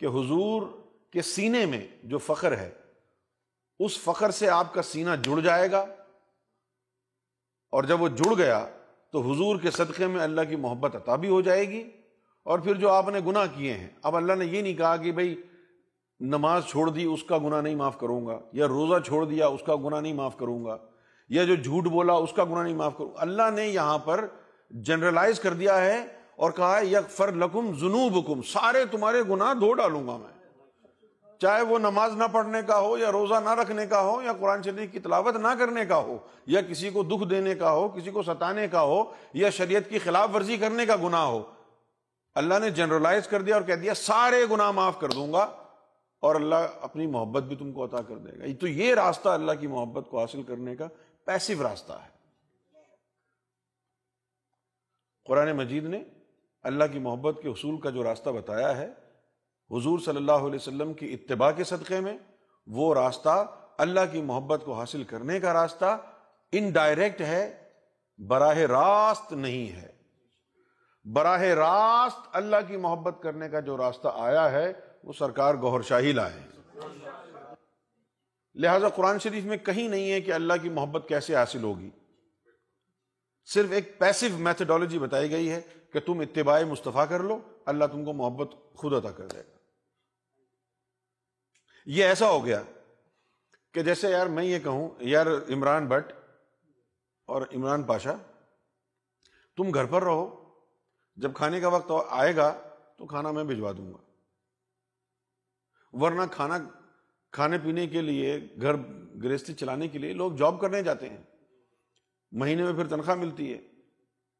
کہ حضور کے سینے میں جو فخر ہے، اس فخر سے آپ کا سینہ جڑ جائے گا۔ اور جب وہ جڑ گیا، تو حضور کے صدقے میں اللہ کی محبت عطا بھی ہو جائے گی۔ اور پھر جو آپ نے گناہ کیے ہیں، اب اللہ نے یہ نہیں کہا کہ بھائی، نماز چھوڑ دی، اس کا گناہ نہیں معاف کروں گا، یا روزہ چھوڑ دیا، اس کا گناہ نہیں معاف کروں گا، یا جو جھوٹ بولا، اس کا گناہ نہیں معاف کروں اللہ نے یہاں پر جنرلائز کر دیا ہے اور کہا ہے یک فر لکم جنوب سارے تمہارے گناہ دھو ڈالوں گا میں۔ چاہے وہ نماز نہ پڑھنے کا ہو یا روزہ نہ رکھنے کا ہو یا قرآن شریف کی تلاوت نہ کرنے کا ہو یا کسی کو دکھ دینے کا ہو، کسی کو ستانے کا ہو یا شریعت کی خلاف ورزی کرنے کا گناہ ہو، اللہ نے جنرلائز کر دیا اور کہہ دیا، سارے گناہ معاف کر دوں گا اور اللہ اپنی محبت بھی تم کو عطا کر دے گا۔ تو یہ راستہ اللہ کی محبت کو حاصل کرنے کا پیسو راستہ ہے۔ قرآن مجید نے اللہ کی محبت کے حصول کا جو راستہ بتایا ہے، حضور صلی اللہ علیہ وسلم کی اتباع کے صدقے میں، وہ راستہ اللہ کی محبت کو حاصل کرنے کا راستہ انڈائریکٹ ہے، براہ راست نہیں ہے۔ براہ راست اللہ کی محبت کرنے کا جو راستہ آیا ہے، وہ سرکار گوہر شاہی لائے لہذا قرآن شریف میں کہیں نہیں ہے کہ اللہ کی محبت کیسے حاصل ہوگی۔ صرف ایک پیسو میتھڈالوجی بتائی گئی ہے۔ کہ تم اتباع مصطفیٰ کر لو، اللہ تم کو محبت خود عطا کر دے گا۔ یہ ایسا ہو گیا کہ جیسے یار میں یہ کہوں، یار عمران بٹ اور عمران پاشا، تم گھر پر رہو، جب کھانے کا وقت آئے گا تو کھانا میں بھجوا دوں گا۔ ورنہ کھانا، کھانے پینے کے لیے، گھر گرہستی چلانے کے لیے لوگ جاب کرنے جاتے ہیں۔ مہینے میں پھر تنخواہ ملتی ہے۔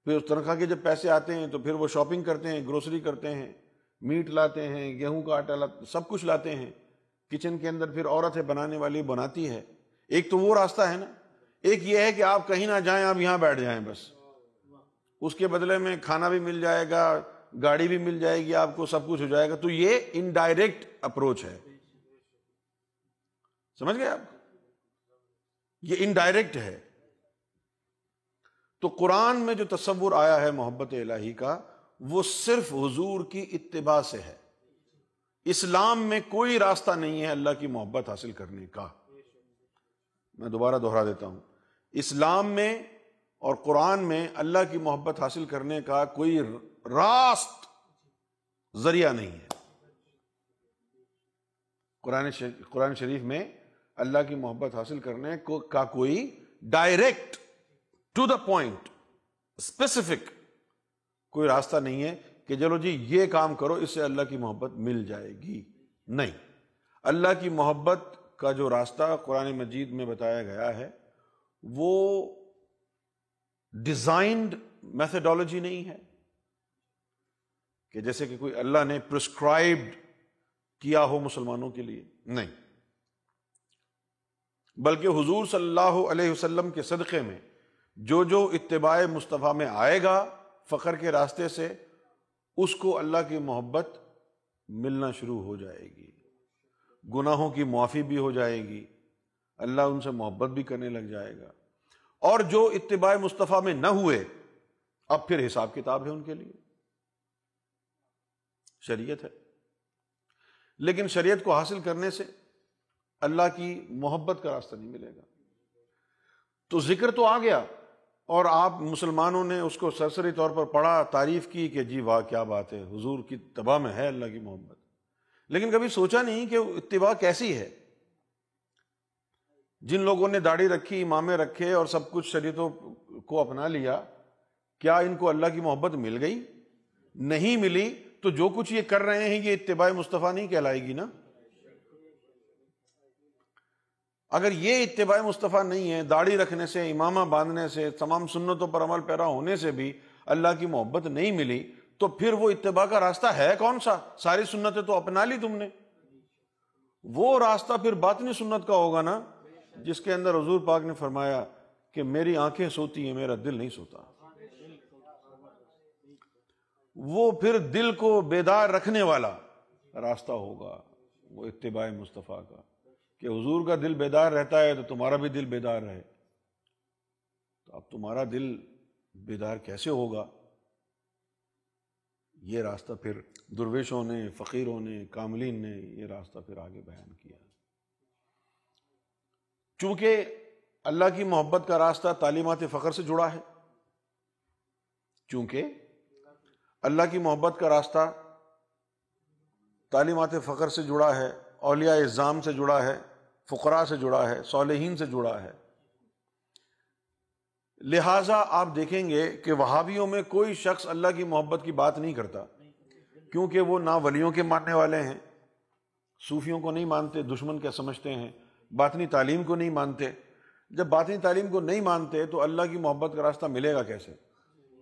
پھر اس تنخواہ کے جب پیسے آتے ہیں تو پھر وہ شاپنگ کرتے ہیں، گروسری کرتے ہیں، میٹ لاتے ہیں، گیہوں کا آٹا لاتے، سب کچھ لاتے ہیں۔ کچن کے اندر پھر عورتیں بنانے والی بناتی ہے۔ ایک تو وہ راستہ ہے نا۔ ایک یہ ہے کہ آپ کہیں نہ جائیں، آپ یہاں بیٹھ جائیں بس۔ اس کے بدلے میں کھانا بھی مل جائے گا، گاڑی بھی مل جائے گی، آپ کو سب کچھ ہو جائے گا۔ تو یہ انڈائریکٹ اپروچ ہے۔ سمجھ گئے آپ؟ یہ انڈائریکٹ ہے۔ تو قرآن میں جو تصور آیا ہے محبت الہی کا، وہ صرف حضور کی اتباع سے ہے۔ اسلام میں کوئی راستہ نہیں ہے اللہ کی محبت حاصل کرنے کا۔ میں دوبارہ دوہرا دیتا ہوں۔ اسلام میں اور قرآن میں اللہ کی محبت حاصل کرنے کا کوئی راست ذریعہ نہیں ہے۔ قرآن قرآن شریف میں اللہ کی محبت حاصل کرنے کا کوئی direct to the point specific کوئی راستہ نہیں ہے کہ چلو جی یہ کام کرو، اس سے اللہ کی محبت مل جائے گی۔ نہیں۔ اللہ کی محبت کا جو راستہ قرآن مجید میں بتایا گیا ہے، وہ ڈیزائنڈ میتھڈالوجی نہیں ہے۔ کہ جیسے کہ کوئی اللہ نے پرسکرائبڈ کیا ہو مسلمانوں کے لیے۔ نہیں۔ بلکہ حضور صلی اللہ علیہ وسلم کے صدقے میں جو جو اتباع مصطفیٰ میں آئے گا فخر کے راستے سے، اس کو اللہ کی محبت ملنا شروع ہو جائے گی۔ گناہوں کی معافی بھی ہو جائے گی۔ اللہ ان سے محبت بھی کرنے لگ جائے گا۔ اور جو اتباع مصطفیٰ میں نہ ہوئے، اب پھر حساب کتاب ہے ان کے لیے۔ شریعت ہے۔ لیکن شریعت کو حاصل کرنے سے اللہ کی محبت کا راستہ نہیں ملے گا۔ تو ذکر تو آ گیا۔ اور آپ مسلمانوں نے اس کو سرسری طور پر پڑھا، تعریف کی کہ جی واہ، کیا بات ہے، حضور کی تباہ میں ہے اللہ کی محبت۔ لیکن کبھی سوچا نہیں کہ اتباع کیسی ہے۔ جن لوگوں نے داڑھی رکھی امامے رکھے اور سب کچھ شریعتوں کو اپنا لیا، کیا ان کو اللہ کی محبت مل گئی؟ نہیں ملی، تو جو کچھ یہ کر رہے ہیں، یہ اتباع مصطفیٰ نہیں کہلائے گی نا؟ اگر یہ اتباع مصطفیٰ نہیں ہے، داڑھی رکھنے سے، امامہ باندھنے سے، تمام سنتوں پر عمل پیرا ہونے سے بھی اللہ کی محبت نہیں ملی، تو پھر وہ اتباع کا راستہ ہے کون سا؟ ساری سنتیں تو اپنا لی تم نے۔ وہ راستہ پھر باطنی سنت کا ہوگا نا، جس کے اندر حضور پاک نے فرمایا کہ میری آنکھیں سوتی ہیں، میرا دل نہیں سوتا۔ وہ پھر دل کو بیدار رکھنے والا راستہ ہوگا، وہ اتباع مصطفیٰ کا۔ کہ حضور کا دل بیدار رہتا ہے تو تمہارا بھی دل بیدار رہے۔ تو اب تمہارا دل بیدار کیسے ہوگا؟ یہ راستہ پھر درویشوں نے، فقیروں نے، کاملین نے یہ راستہ پھر آگے بیان کیا۔ چونکہ اللہ کی محبت کا راستہ تعلیمات فخر سے جڑا ہے، چونکہ اللہ کی محبت کا راستہ تعلیمات فخر سے جڑا ہے، اولیاء اظام سے جڑا ہے فقراء سے جڑا ہے، صالحین سے جڑا ہے۔ لہٰذا آپ دیکھیں گے کہ وہابیوں میں کوئی شخص اللہ کی محبت کی بات نہیں کرتا، کیونکہ وہ نہ ولیوں کے ماننے والے ہیں۔ صوفیوں کو نہیں مانتے، دشمن کیا سمجھتے ہیں۔ باطنی تعلیم کو نہیں مانتے۔ جب باطنی تعلیم کو نہیں مانتے تو اللہ کی محبت کا راستہ ملے گا کیسے؟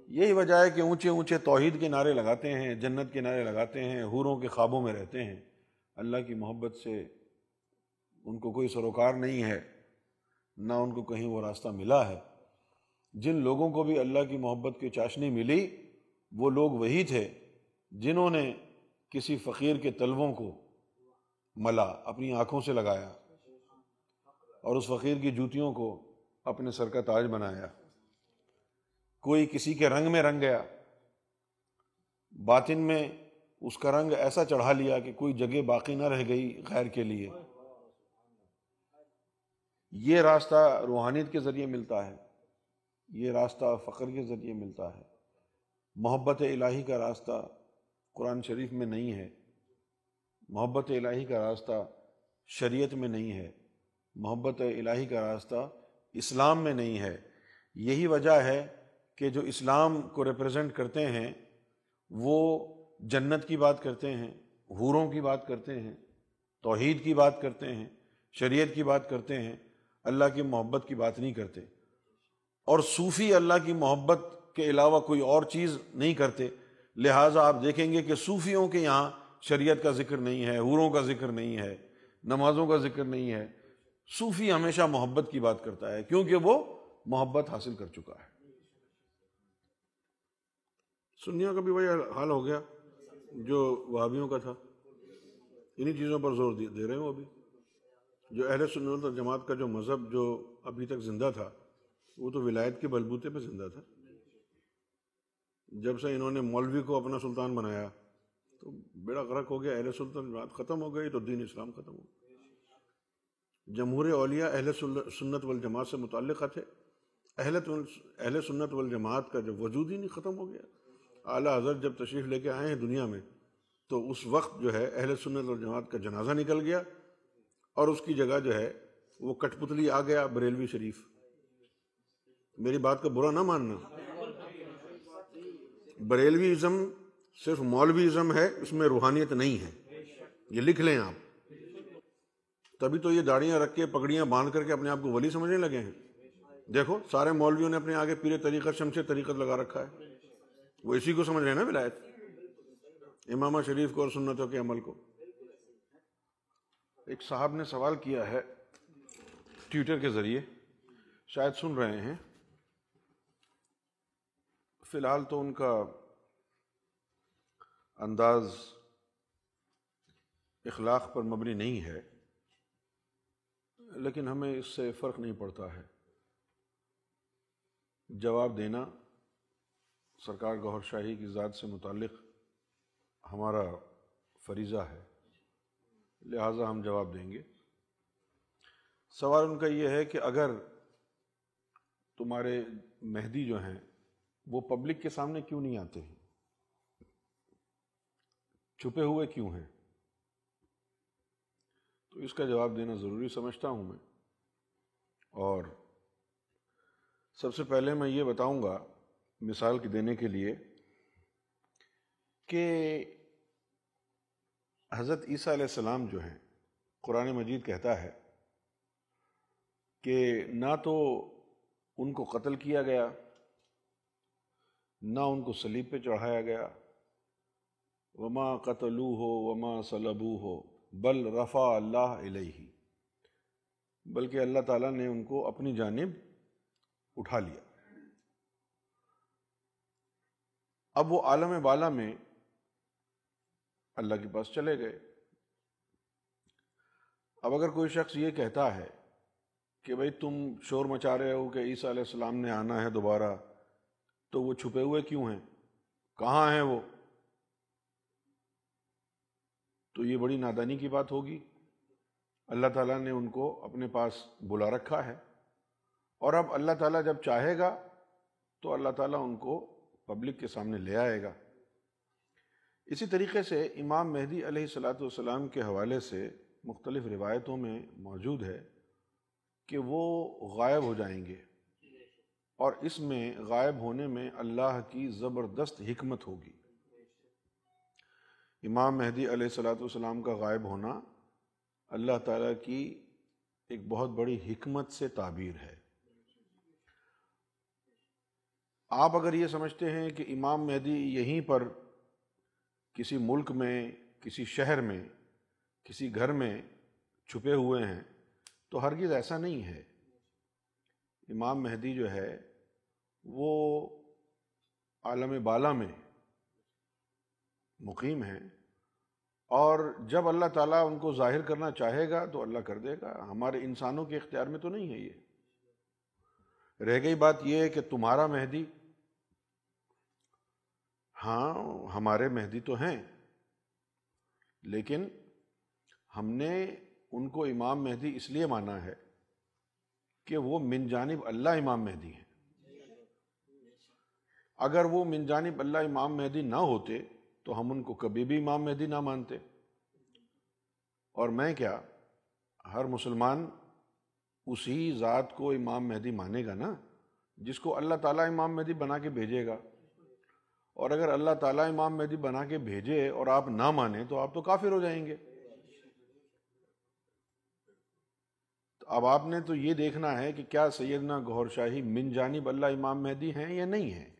یہی وجہ ہے کہ اونچے اونچے توحید کے نعرے لگاتے ہیں، جنت کے نعرے لگاتے ہیں، حوروں کے خوابوں میں رہتے ہیں۔ اللہ کی محبت سے ان کو کوئی سروکار نہیں ہے، نہ ان کو کہیں وہ راستہ ملا ہے۔ جن لوگوں کو بھی اللہ کی محبت کی چاشنی ملی، وہ لوگ وہی تھے جنہوں نے کسی فقیر کے طلبوں کو ملا، اپنی آنکھوں سے لگایا اور اس فقیر کی جوتیوں کو اپنے سر کا تاج بنایا۔ کوئی کسی کے رنگ میں رنگ گیا، باطن میں اس کا رنگ ایسا چڑھا لیا کہ کوئی جگہ باقی نہ رہ گئی غیر کے لیے۔ یہ راستہ روحانیت کے ذریعے ملتا ہے، یہ راستہ فخر کے ذریعے ملتا ہے۔ محبت الہی کا راستہ قرآن شریف میں نہیں ہے۔ محبت الہی کا راستہ شریعت میں نہیں ہے۔ محبت الہی کا راستہ اسلام میں نہیں ہے۔ یہی وجہ ہے کہ جو اسلام کو ریپرزینٹ کرتے ہیں، وہ جنت کی بات کرتے ہیں، حوروں کی بات کرتے ہیں، توحید کی بات کرتے ہیں، شریعت کی بات کرتے ہیں۔ اللہ کی محبت کی بات نہیں کرتے اور صوفی اللہ کی محبت کے علاوہ کوئی اور چیز نہیں کرتے، لہٰذا آپ دیکھیں گے کہ صوفیوں کے یہاں شریعت کا ذکر نہیں ہے، حوروں کا ذکر نہیں ہے، نمازوں کا ذکر نہیں ہے۔ صوفی ہمیشہ محبت کی بات کرتا ہے، کیونکہ وہ محبت حاصل کر چکا ہے۔ سنیوں کا بھی وہی حال ہو گیا، جو وہابیوں کا تھا، انہی چیزوں پر زور دے رہے ہیں وہ ابھی۔ جو اہل سنت اور جماعت کا جو مذہب جو ابھی تک زندہ تھا، وہ تو ولایت کے بلبوتے پہ زندہ تھا۔ جب سے انہوں نے مولوی کو اپنا سلطان بنایا، تو بیڑا غرق ہو گیا، اہل سلطان جماعت ختم ہو گئی، تو دین اسلام ختم ہو گیا۔ جمہور اولیاء اہل سنت والجماعت سے متعلقہ تھے۔ اہل اہل سنت والجماعت کا جب وجود ہی نہیں، ختم ہو گیا۔ اعلیٰ حضرت جب تشریف لے کے آئے ہیں دنیا میں، تو اس وقت جو ہے اہل سنت والجماعت کا جنازہ نکل گیا۔ اور اس کی جگہ جو ہے وہ کٹ پتلی آ گیا بریلوی شریف۔ میری بات کا برا نہ ماننا۔ بریلوی ازم صرف مولوی ازم ہے، اس میں روحانیت نہیں ہے۔ یہ لکھ لیں آپ۔ تبھی تو یہ داڑیاں رکھ کے پگڑیاں باندھ کر کے اپنے آپ کو ولی سمجھنے لگے ہیں۔ دیکھو، سارے مولویوں نے اپنے آگے پیرے طریقت شمشے طریقت لگا رکھا ہے۔ وہ اسی کو سمجھ رہے ہیں نا ولایت۔ امامہ شریف کو اور سنتوں کے عمل کو۔ ایک صاحب نے سوال کیا ہے ٹویٹر کے ذریعے، شاید سن رہے ہیں۔ فی الحال تو ان کا انداز اخلاق پر مبنی نہیں ہے، لیکن ہمیں اس سے فرق نہیں پڑتا ہے۔ جواب دینا، سرکار گوھر شاہی کی ذات سے متعلق ہمارا فریضہ ہے۔ لہٰذا ہم جواب دیں گے۔ سوال ان کا یہ ہے کہ اگر تمہارے مہدی جو ہیں، وہ پبلک کے سامنے کیوں نہیں آتے ہیں؟ چھپے ہوئے کیوں ہیں؟ تو اس کا جواب دینا ضروری سمجھتا ہوں میں۔ اور سب سے پہلے میں یہ بتاؤں گا مثال کی دینے کے لیے کہ حضرت عیسیٰ علیہ السلام جو ہیں، قرآن مجید کہتا ہے کہ نہ تو ان کو قتل کیا گیا، نہ ان کو سلیب پہ چڑھایا گیا، وما قتلو ہو وما صلبو ہو بل رفع اللہ علیہ بلکہ اللہ تعالیٰ نے ان کو اپنی جانب اٹھا لیا۔ اب وہ عالم بالا میں اللہ کے پاس چلے گئے۔ اب اگر کوئی شخص یہ کہتا ہے کہ بھائی تم شور مچا رہے ہو کہ عیسیٰ علیہ السلام نے آنا ہے دوبارہ، تو وہ چھپے ہوئے کیوں ہیں؟ کہاں ہیں وہ؟ تو یہ بڑی نادانی کی بات ہوگی۔ اللہ تعالیٰ نے ان کو اپنے پاس بلا رکھا ہے۔ اور اب اللہ تعالیٰ جب چاہے گا تو اللہ تعالیٰ ان کو پبلک کے سامنے لے آئے گا۔ اسی طریقے سے امام مہدی علیہ السلاۃ والسلام کے حوالے سے مختلف روایتوں میں موجود ہے کہ وہ غائب ہو جائیں گے اور اس میں غائب ہونے میں اللہ کی زبردست حکمت ہوگی۔ امام مہدی علیہ السلاۃ والسلام کا غائب ہونا اللہ تعالیٰ کی ایک بہت بڑی حکمت سے تعبیر ہے۔ آپ اگر یہ سمجھتے ہیں کہ امام مہدی یہیں پر کسی ملک میں، کسی شہر میں، کسی گھر میں چھپے ہوئے ہیں تو ہرگز ایسا نہیں ہے۔ امام مہدی جو ہے، وہ عالم بالا میں مقیم ہیں اور جب اللہ تعالیٰ ان کو ظاہر کرنا چاہے گا تو اللہ کر دے گا۔ ہمارے انسانوں کے اختیار میں تو نہیں ہے یہ۔ رہ گئی بات یہ ہے کہ تمہارا مہدی ہاں ہمارے مہدی تو ہیں، لیکن ہم نے ان کو امام مہدی اس لیے مانا ہے کہ وہ من جانب اللہ امام مہدی ہیں۔ اگر وہ من جانب اللہ امام مہدی نہ ہوتے تو ہم ان کو کبھی بھی امام مہدی نہ مانتے۔ اور میں کیا، ہر مسلمان اسی ذات کو امام مہدی مانے گا نا، جس کو اللہ تعالیٰ امام مہدی بنا کے بھیجے گا۔ اور اگر اللہ تعالیٰ امام مہدی بنا کے بھیجے اور آپ نہ مانیں تو آپ تو کافر ہو جائیں گے۔ اب آپ نے تو یہ دیکھنا ہے کہ کیا سیدنا گہر شاہی من جانب اللہ امام مہدی ہیں یا نہیں ہیں۔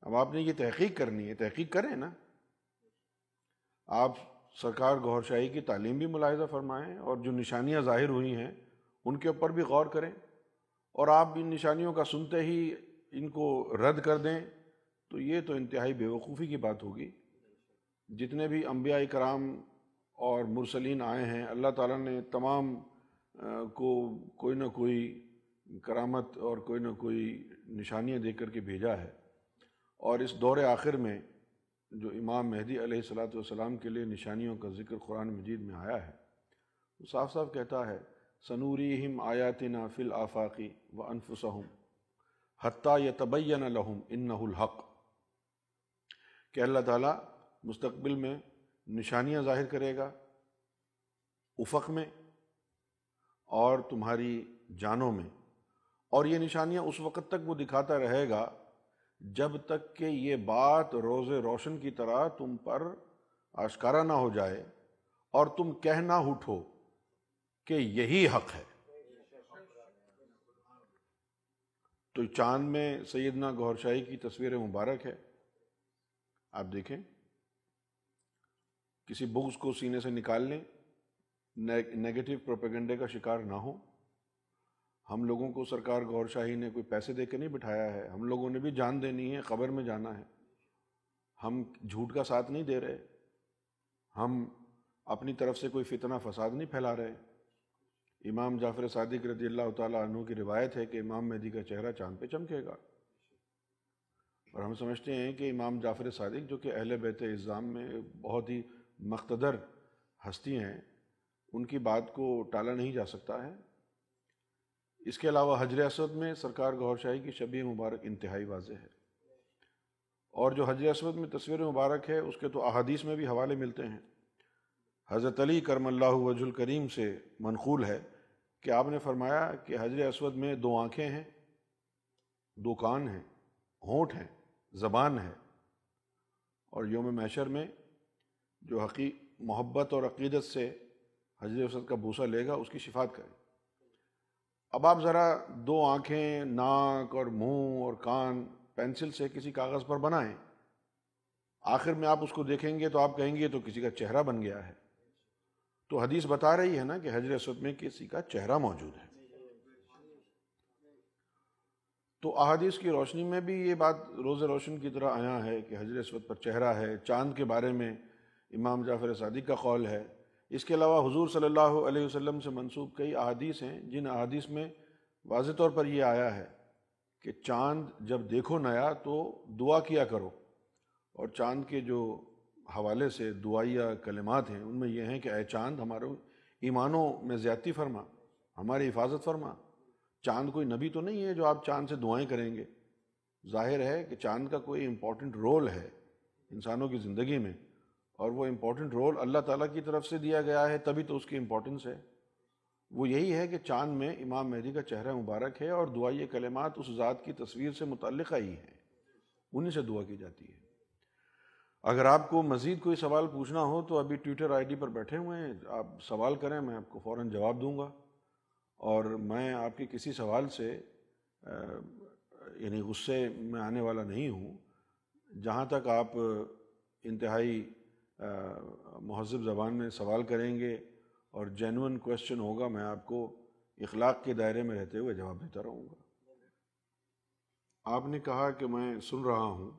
اب آپ نے یہ تحقیق کرنی ہے، تحقیق کریں نا۔ آپ سرکار گہر شاہی کی تعلیم بھی ملاحظہ فرمائیں اور جو نشانیاں ظاہر ہوئی ہیں ان کے اوپر بھی غور کریں اور آپ ان نشانیوں کا سنتے ہی ان کو رد کر دیں۔ تو یہ تو انتہائی بیوقوفی کی بات ہوگی۔ جتنے بھی انبیاء کرام اور مرسلین آئے ہیں، اللہ تعالیٰ نے تمام کو کوئی نہ کوئی کرامت اور کوئی نہ کوئی نشانیاں دے کر کے بھیجا ہے۔ اور اس دور آخر میں جو امام مہدی علیہ السلاۃ والسلام کے لیے نشانیوں کا ذکر قرآن مجید میں آیا ہے، وہ صاف صاف کہتا ہے سنوریم آیاتنا فل آفاقی و انفسہم حتیٰ یتبین لہم انہ الحق۔ کہ اللہ تعالیٰ مستقبل میں نشانیاں ظاہر کرے گا افق میں اور تمہاری جانوں میں۔ اور یہ نشانیاں اس وقت تک وہ دکھاتا رہے گا جب تک کہ یہ بات روز روشن کی طرح تم پر آشکارا نہ ہو جائے اور تم کہنا اٹھو کہ یہی حق ہے۔ تو چاند میں سیدنا گور شاہی کی تصویر مبارک ہے آپ دیکھیں، کسی بغض کو سینے سے نکال لیں نیگیٹو پروپیگنڈے کا شکار نہ ہو ہم لوگوں کو سرکار گور شاہی نے کوئی پیسے دے کے نہیں بٹھایا ہے۔ ہم لوگوں نے بھی جان دینی ہے خبر میں جانا ہے۔ ہم جھوٹ کا ساتھ نہیں دے رہے۔ ہم اپنی طرف سے کوئی فتنہ، فساد نہیں پھیلا رہے۔ امام جعفر صادق رضی اللہ تعالیٰ عنہ کی روایت ہے کہ امام مہدی کا چہرہ چاند پہ چمکے گا۔ اور ہم سمجھتے ہیں کہ امام جعفر صادق جو کہ اہل بیت اظام میں بہت ہی مقتدر ہستی ہیں، ان کی بات کو ٹالا نہیں جا سکتا ہے۔ اس کے علاوہ حجر اسود میں سرکار گور شاہی کی شبی مبارک انتہائی واضح ہے۔ اور جو حجر اسود میں تصویر مبارک ہے، اس کے تو احادیث میں بھی حوالے ملتے ہیں۔ حضرت علی کرم اللہ وجہ الکریم سے منقول ہے کہ آپ نے فرمایا کہ حجر اسود میں دو آنکھیں ہیں، دو کان ہیں، ہونٹ ہیں۔ زبان ہے اور یوم میشر میں جو حقی، محبت اور عقیدت سے حجر اسود کا بوسا لے گا، اس کی شفات کرے۔ اب آپ ذرا دو آنکھیں، ناک اور منہ اور کان پینسل سے کسی کاغذ پر بنائیں۔ آخر میں آپ اس کو دیکھیں گے تو آپ کہیں گے تو کسی کا چہرہ بن گیا ہے۔ تو حدیث بتا رہی ہے نا کہ حجر اسود میں کسی کا چہرہ موجود ہے۔ تو احادیث کی روشنی میں بھی یہ بات روز روشن کی طرح آیا ہے کہ حجر اسود پر چہرہ ہے، چاند کے بارے میں امام جعفر صادق کا قول ہے۔ اس کے علاوہ حضور صلی اللہ علیہ وسلم سے منسوب کئی احادیث ہیں، جن احادیث میں واضح طور پر یہ آیا ہے کہ چاند جب دیکھو نیا تو دعا کیا کرو۔ اور چاند کے جو حوالے سے دعائیہ کلمات ہیں، ان میں یہ ہیں کہ اے چاند ہمارے ایمانوں میں زیادتی فرما، ہماری حفاظت فرما۔ چاند کوئی نبی تو نہیں ہے جو آپ چاند سے دعائیں کریں گے۔ ظاہر ہے کہ چاند کا کوئی امپورٹنٹ رول ہے انسانوں کی زندگی میں اور وہ امپورٹنٹ رول اللہ تعالیٰ کی طرف سے دیا گیا ہے، تبھی تو اس کی امپورٹنس ہے۔ وہ یہی ہے کہ چاند میں امام مہدی کا چہرہ مبارک ہے اور دعائی کلمات اس ذات کی تصویر سے متعلقہ ہی ہے انہیں سے دعا کی جاتی ہے۔ اگر آپ کو مزید کوئی سوال پوچھنا ہو تو ابھی ٹویٹر آئی ڈی پر بیٹھے ہوئے ہیں۔ آپ سوال کریں، میں آپ کو فوراً جواب دوں گا۔ اور میں آپ کے کسی سوال سے یعنی غصے میں آنے والا نہیں ہوں، جہاں تک آپ انتہائی مہذب زبان میں سوال کریں گے اور جینون کوشچن ہوگا، میں آپ کو اخلاق کے دائرے میں رہتے ہوئے جواب دیتا رہوں گا۔ آپ نے کہا کہ میں سن رہا ہوں۔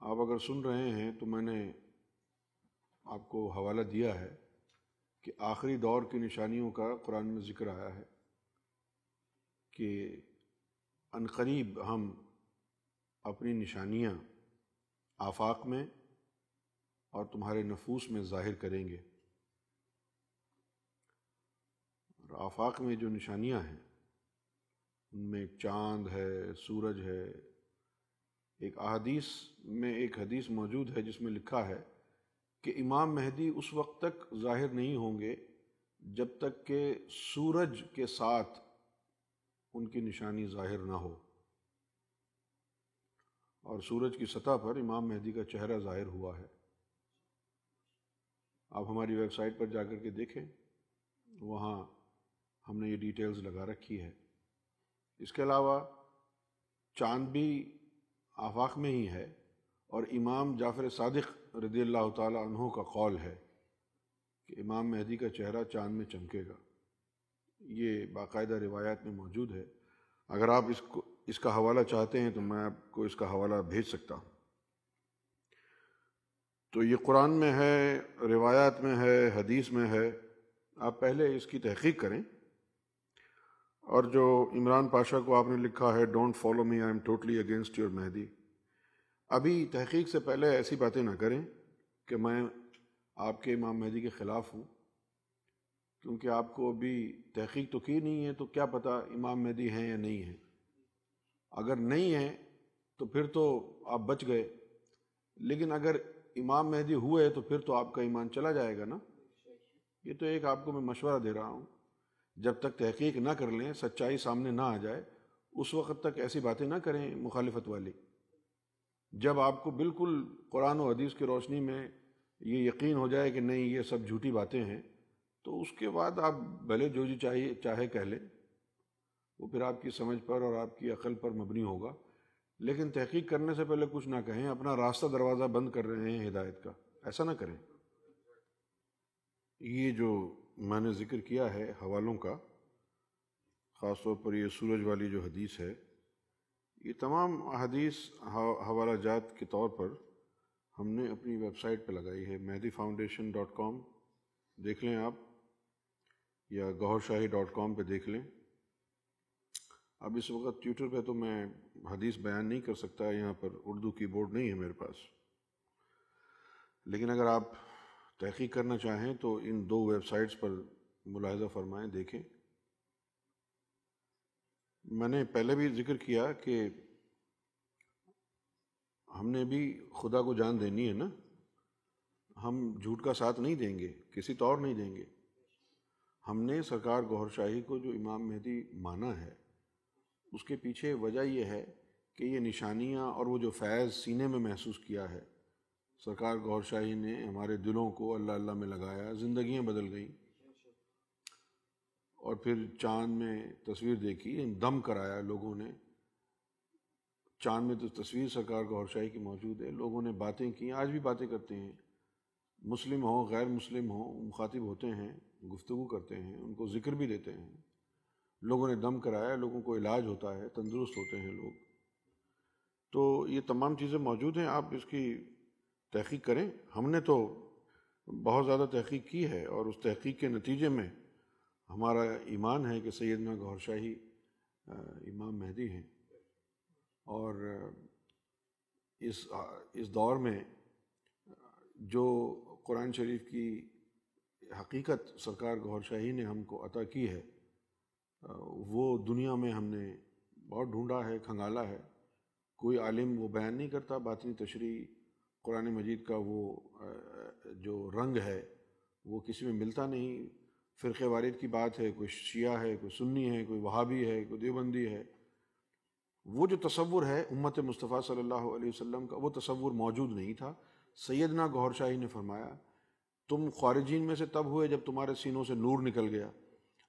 آپ اگر سن رہے ہیں تو میں نے آپ کو حوالہ دیا ہے۔ کہ آخری دور کی نشانیوں کا قرآن میں ذکر آیا ہے کہ عنقریب ہم اپنی نشانیاں آفاق میں اور تمہارے نفوس میں ظاہر کریں گے۔ اور آفاق میں جو نشانیاں ہیں، ان میں ایک چاند ہے، سورج ہے، ایک احادیث میں ایک حدیث موجود ہے جس میں لکھا ہے کہ امام مہدی اس وقت تک ظاہر نہیں ہوں گے جب تک کہ سورج کے ساتھ ان کی نشانی ظاہر نہ ہو۔ اور سورج کی سطح پر امام مہدی کا چہرہ ظاہر ہوا ہے۔ آپ ہماری ویب سائٹ پر جا کر کے دیکھیں۔ وہاں ہم نے یہ ڈیٹیلز لگا رکھی ہے۔ اس کے علاوہ چاند بھی آفاق میں ہی ہے اور امام جعفر صادق رضی اللہ تعالیٰ عنہ کا قول ہے کہ امام مہدی کا چہرہ چاند میں چمکے گا۔ یہ باقاعدہ روایات میں موجود ہے۔ اگر آپ اس کو، اس کا حوالہ چاہتے ہیں تو میں آپ کو اس کا حوالہ بھیج سکتا ہوں۔ تو یہ قرآن میں ہے، روایات میں ہے، حدیث میں ہے۔ آپ پہلے اس کی تحقیق کریں۔ اور جو عمران پاشا کو آپ نے لکھا ہے don't follow me I am totally against your Mahdi ابھی تحقیق سے پہلے ایسی باتیں نہ کریں کہ میں آپ کے امام مہدی کے خلاف ہوں، کیونکہ آپ کو ابھی تحقیق تو کی نہیں ہے، تو کیا پتہ امام مہدی ہیں یا نہیں ہیں۔ اگر نہیں ہیں تو پھر تو آپ بچ گئے۔ لیکن اگر امام مہدی ہوئے تو پھر تو آپ کا ایمان چلا جائے گا نا۔ یہ تو ایک آپ کو میں مشورہ دے رہا ہوں۔ جب تک تحقیق نہ کر لیں، سچائی سامنے نہ آ جائے، اس وقت تک ایسی باتیں نہ کریں مخالفت والی۔ جب آپ کو بالکل قرآن و حدیث کی روشنی میں یہ یقین ہو جائے کہ نہیں، یہ سب جھوٹی باتیں ہیں، تو اس کے بعد آپ بھلے جو جی چاہیے، چاہے کہہ لیں۔ وہ پھر آپ کی سمجھ پر اور آپ کی عقل پر مبنی ہوگا۔ لیکن تحقیق کرنے سے پہلے کچھ نہ کہیں، اپنا راستہ دروازہ بند کر رہے ہیں ہدایت کا۔ ایسا نہ کریں۔ یہ جو میں نے ذکر کیا ہے حوالوں کا، خاص طور پر یہ سورج والی جو حدیث ہے یہ تمام حدیث حوالہ جات کے طور پر ہم نے اپنی ویب سائٹ پہ لگائی ہے مہدی فاؤنڈیشن ڈاٹ کام۔ دیکھ لیں آپ، یا گہر شاہی ڈاٹ کام پہ دیکھ لیں۔ اب اس وقت ٹویٹر پہ تو میں حدیث بیان نہیں کر سکتا، یہاں پر اردو کی بورڈ نہیں ہے میرے پاس۔ لیکن اگر آپ تحقیق کرنا چاہیں تو ان دو ویب سائٹس پر ملاحظہ فرمائیں، دیکھیں۔ میں نے پہلے بھی ذکر کیا کہ ہم نے بھی خدا کو جان دینی ہے نا، ہم جھوٹ کا ساتھ نہیں دیں گے، کسی طور نہیں دیں گے۔ ہم نے سرکار گہر شاہی کو جو امام مہدی مانا ہے، اس کے پیچھے وجہ یہ ہے کہ یہ نشانیاں اور وہ جو فیض سینے میں محسوس کیا ہے۔ سرکار گور شاہی نے ہمارے دلوں کو اللہ اللہ میں لگایا، زندگیاں بدل گئیں۔ اور پھر چاند میں تصویر دیکھی یعنی دم کرایا لوگوں نے۔ چاند میں تو تصویر سرکار گور شاہی کی موجود ہے، لوگوں نے باتیں کی آج بھی باتیں کرتے ہیں۔ مسلم ہوں، غیر مسلم ہوں، مخاطب ہوتے ہیں، گفتگو کرتے ہیں، ان کو ذکر بھی دیتے ہیں۔ لوگوں نے دم کرایا، لوگوں کو علاج ہوتا ہے، تندرست ہوتے ہیں لوگ۔ تو یہ تمام چیزیں موجود ہیں، آپ اس کی تحقیق کریں۔ ہم نے تو بہت زیادہ تحقیق کی ہے اور اس تحقیق کے نتیجے میں ہمارا ایمان ہے کہ سیدنا گہر شاہی امام مہدی ہیں۔ اور اس اس دور میں، جو قرآن شریف کی حقیقت سرکار گہر شاہی نے ہم کو عطا کی ہے وہ دنیا میں ہم نے بہت ڈھونڈا ہے، کھنگالا ہے۔ کوئی عالم وہ بیان نہیں کرتا، باطنی تشریح قرآن مجید کا وہ جو رنگ ہے، وہ کسی میں ملتا نہیں۔ فرقہ وارد کی بات ہے، کوئی شیعہ ہے، کوئی سنی ہے، کوئی وہابی ہے، کوئی دیوبندی ہے۔ وہ جو تصور ہے امت مصطفیٰ صلی اللہ علیہ وسلم کا، وہ تصور موجود نہیں تھا۔ سیدنا گہر شاہی نے فرمایا، تم خارجین میں سے تب ہوئے جب تمہارے سینوں سے نور نکل گیا۔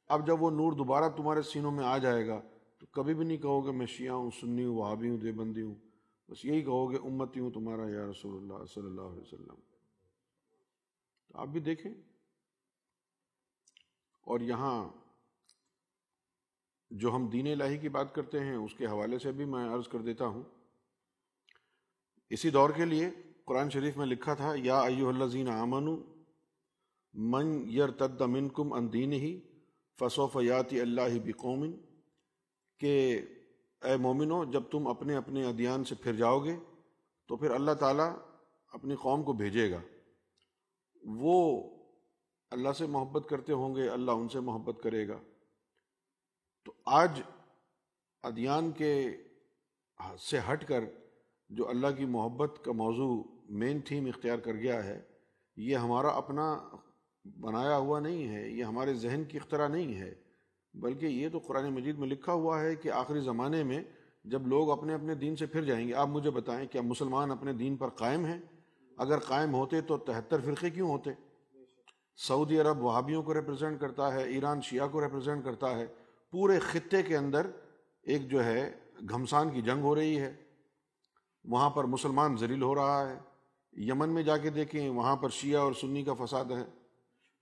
اب جب وہ نور دوبارہ تمہارے سینوں میں آ جائے گا، تو کبھی بھی نہیں کہو گے میں شیعہ ہوں، سنی ہوں، وہابی ہوں، دیوبندی ہوں۔ بس یہی کہو گے، امتی ہوں تمہارا یا رسول اللہ صلی اللہ علیہ وسلم۔ تو آپ بھی دیکھیں۔ اور یہاں جو ہم دین الہی کی بات کرتے ہیں، اس کے حوالے سے بھی میں عرض کر دیتا ہوں۔ اسی دور کے لیے قرآن شریف میں لکھا تھا، یا ایو اللہ زین آمن من یر تد منکم ان دین ہی فصوف یاتی اللہ بقومن کہ اے مومنو، جب تم اپنے اپنے ادیان سے پھر جاؤ گے، تو پھر اللہ تعالیٰ اپنی قوم کو بھیجے گا۔ وہ اللہ سے محبت کرتے ہوں گے، اللہ ان سے محبت کرے گا۔ تو آج ادیان کے سے ہٹ کر جو اللہ کی محبت کا موضوع مین تھیم اختیار کر گیا ہے، یہ ہمارا اپنا بنایا ہوا نہیں ہے، یہ ہمارے ذہن کی اختراع نہیں ہے۔ بلکہ یہ تو قرآن مجید میں لکھا ہوا ہے کہ آخری زمانے میں جب لوگ اپنے اپنے دین سے پھر جائیں گے، آپ مجھے بتائیں کیا مسلمان اپنے دین پر قائم ہیں؟ اگر قائم ہوتے تو تہتر فرقے کیوں ہوتے؟ سعودی عرب وہابیوں کو ریپرزینٹ کرتا ہے، ایران شیعہ کو ریپرزینٹ کرتا ہے۔ پورے خطے کے اندر ایک جو ہے، گھمسان کی جنگ ہو رہی ہے۔ وہاں پر مسلمان ذلیل ہو رہا ہے۔ یمن میں جا کے دیکھیں، وہاں پر شیعہ اور سنی کا فساد ہے۔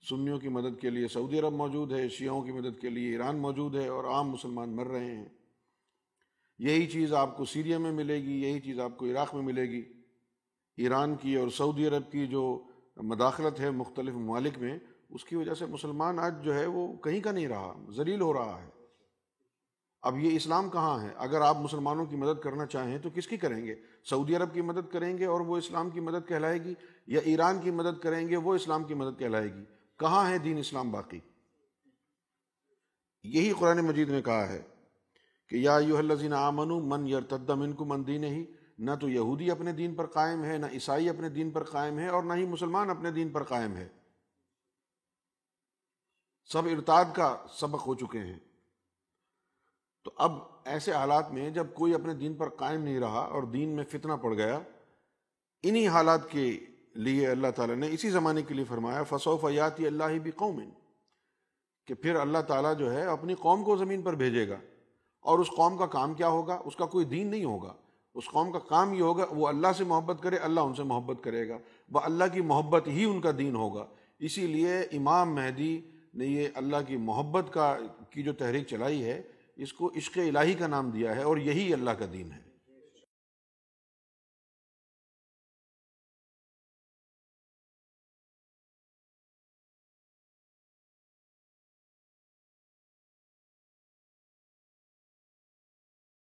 سنیوں کی مدد کے لیے سعودی عرب موجود ہے، شیعوں کی مدد کے لیے ایران موجود ہے اور عام مسلمان مر رہے ہیں۔ یہی چیز آپ کو سیریا میں ملے گی، یہی چیز آپ کو عراق میں ملے گی۔ ایران کی اور سعودی عرب کی جو مداخلت ہے مختلف ممالک میں، اس کی وجہ سے مسلمان آج جو ہے وہ کہیں کا نہیں رہا، ذلیل ہو رہا ہے۔ اب یہ اسلام کہاں ہے؟ اگر آپ مسلمانوں کی مدد کرنا چاہیں تو کس کی کریں گے؟ سعودی عرب کی مدد کریں گے اور وہ اسلام کی مدد کہلائے گی یا ایران کی مدد کریں گے، وہ اسلام کی مدد کہلائے گی۔ کہاں ہے دین اسلام باقی؟ یہی قرآن مجید نے کہا ہے کہ یا یو الذین آمنو من یرتد منکم من دین ہی نہ تو یہودی اپنے دین پر قائم ہے، نہ عیسائی اپنے دین پر قائم ہے اور نہ ہی مسلمان اپنے دین پر قائم ہے۔ سب ارتاد کا سبق ہو چکے ہیں۔ تو اب ایسے حالات میں جب کوئی اپنے دین پر قائم نہیں رہا اور دین میں فتنہ پڑ گیا، انہی حالات کے لیے اللہ تعالیٰ نے اسی زمانے کے لیے فرمایا فصو فیاتی اللہ بھی قوم کہ پھر اللہ تعالیٰ جو ہے، اپنی قوم کو زمین پر بھیجے گا۔ اور اس قوم کا کام کیا ہوگا؟ اس کا کوئی دین نہیں ہوگا۔ اس قوم کا کام یہ ہوگا، وہ اللہ سے محبت کرے، اللہ ان سے محبت کرے گا۔ وہ اللہ کی محبت ہی ان کا دین ہوگا۔ اسی لیے امام مہدی نے یہ اللہ کی محبت کا، کی جو تحریک چلائی ہے، اس کو عشق الہی کا نام دیا ہے اور یہی اللہ کا دین ہے۔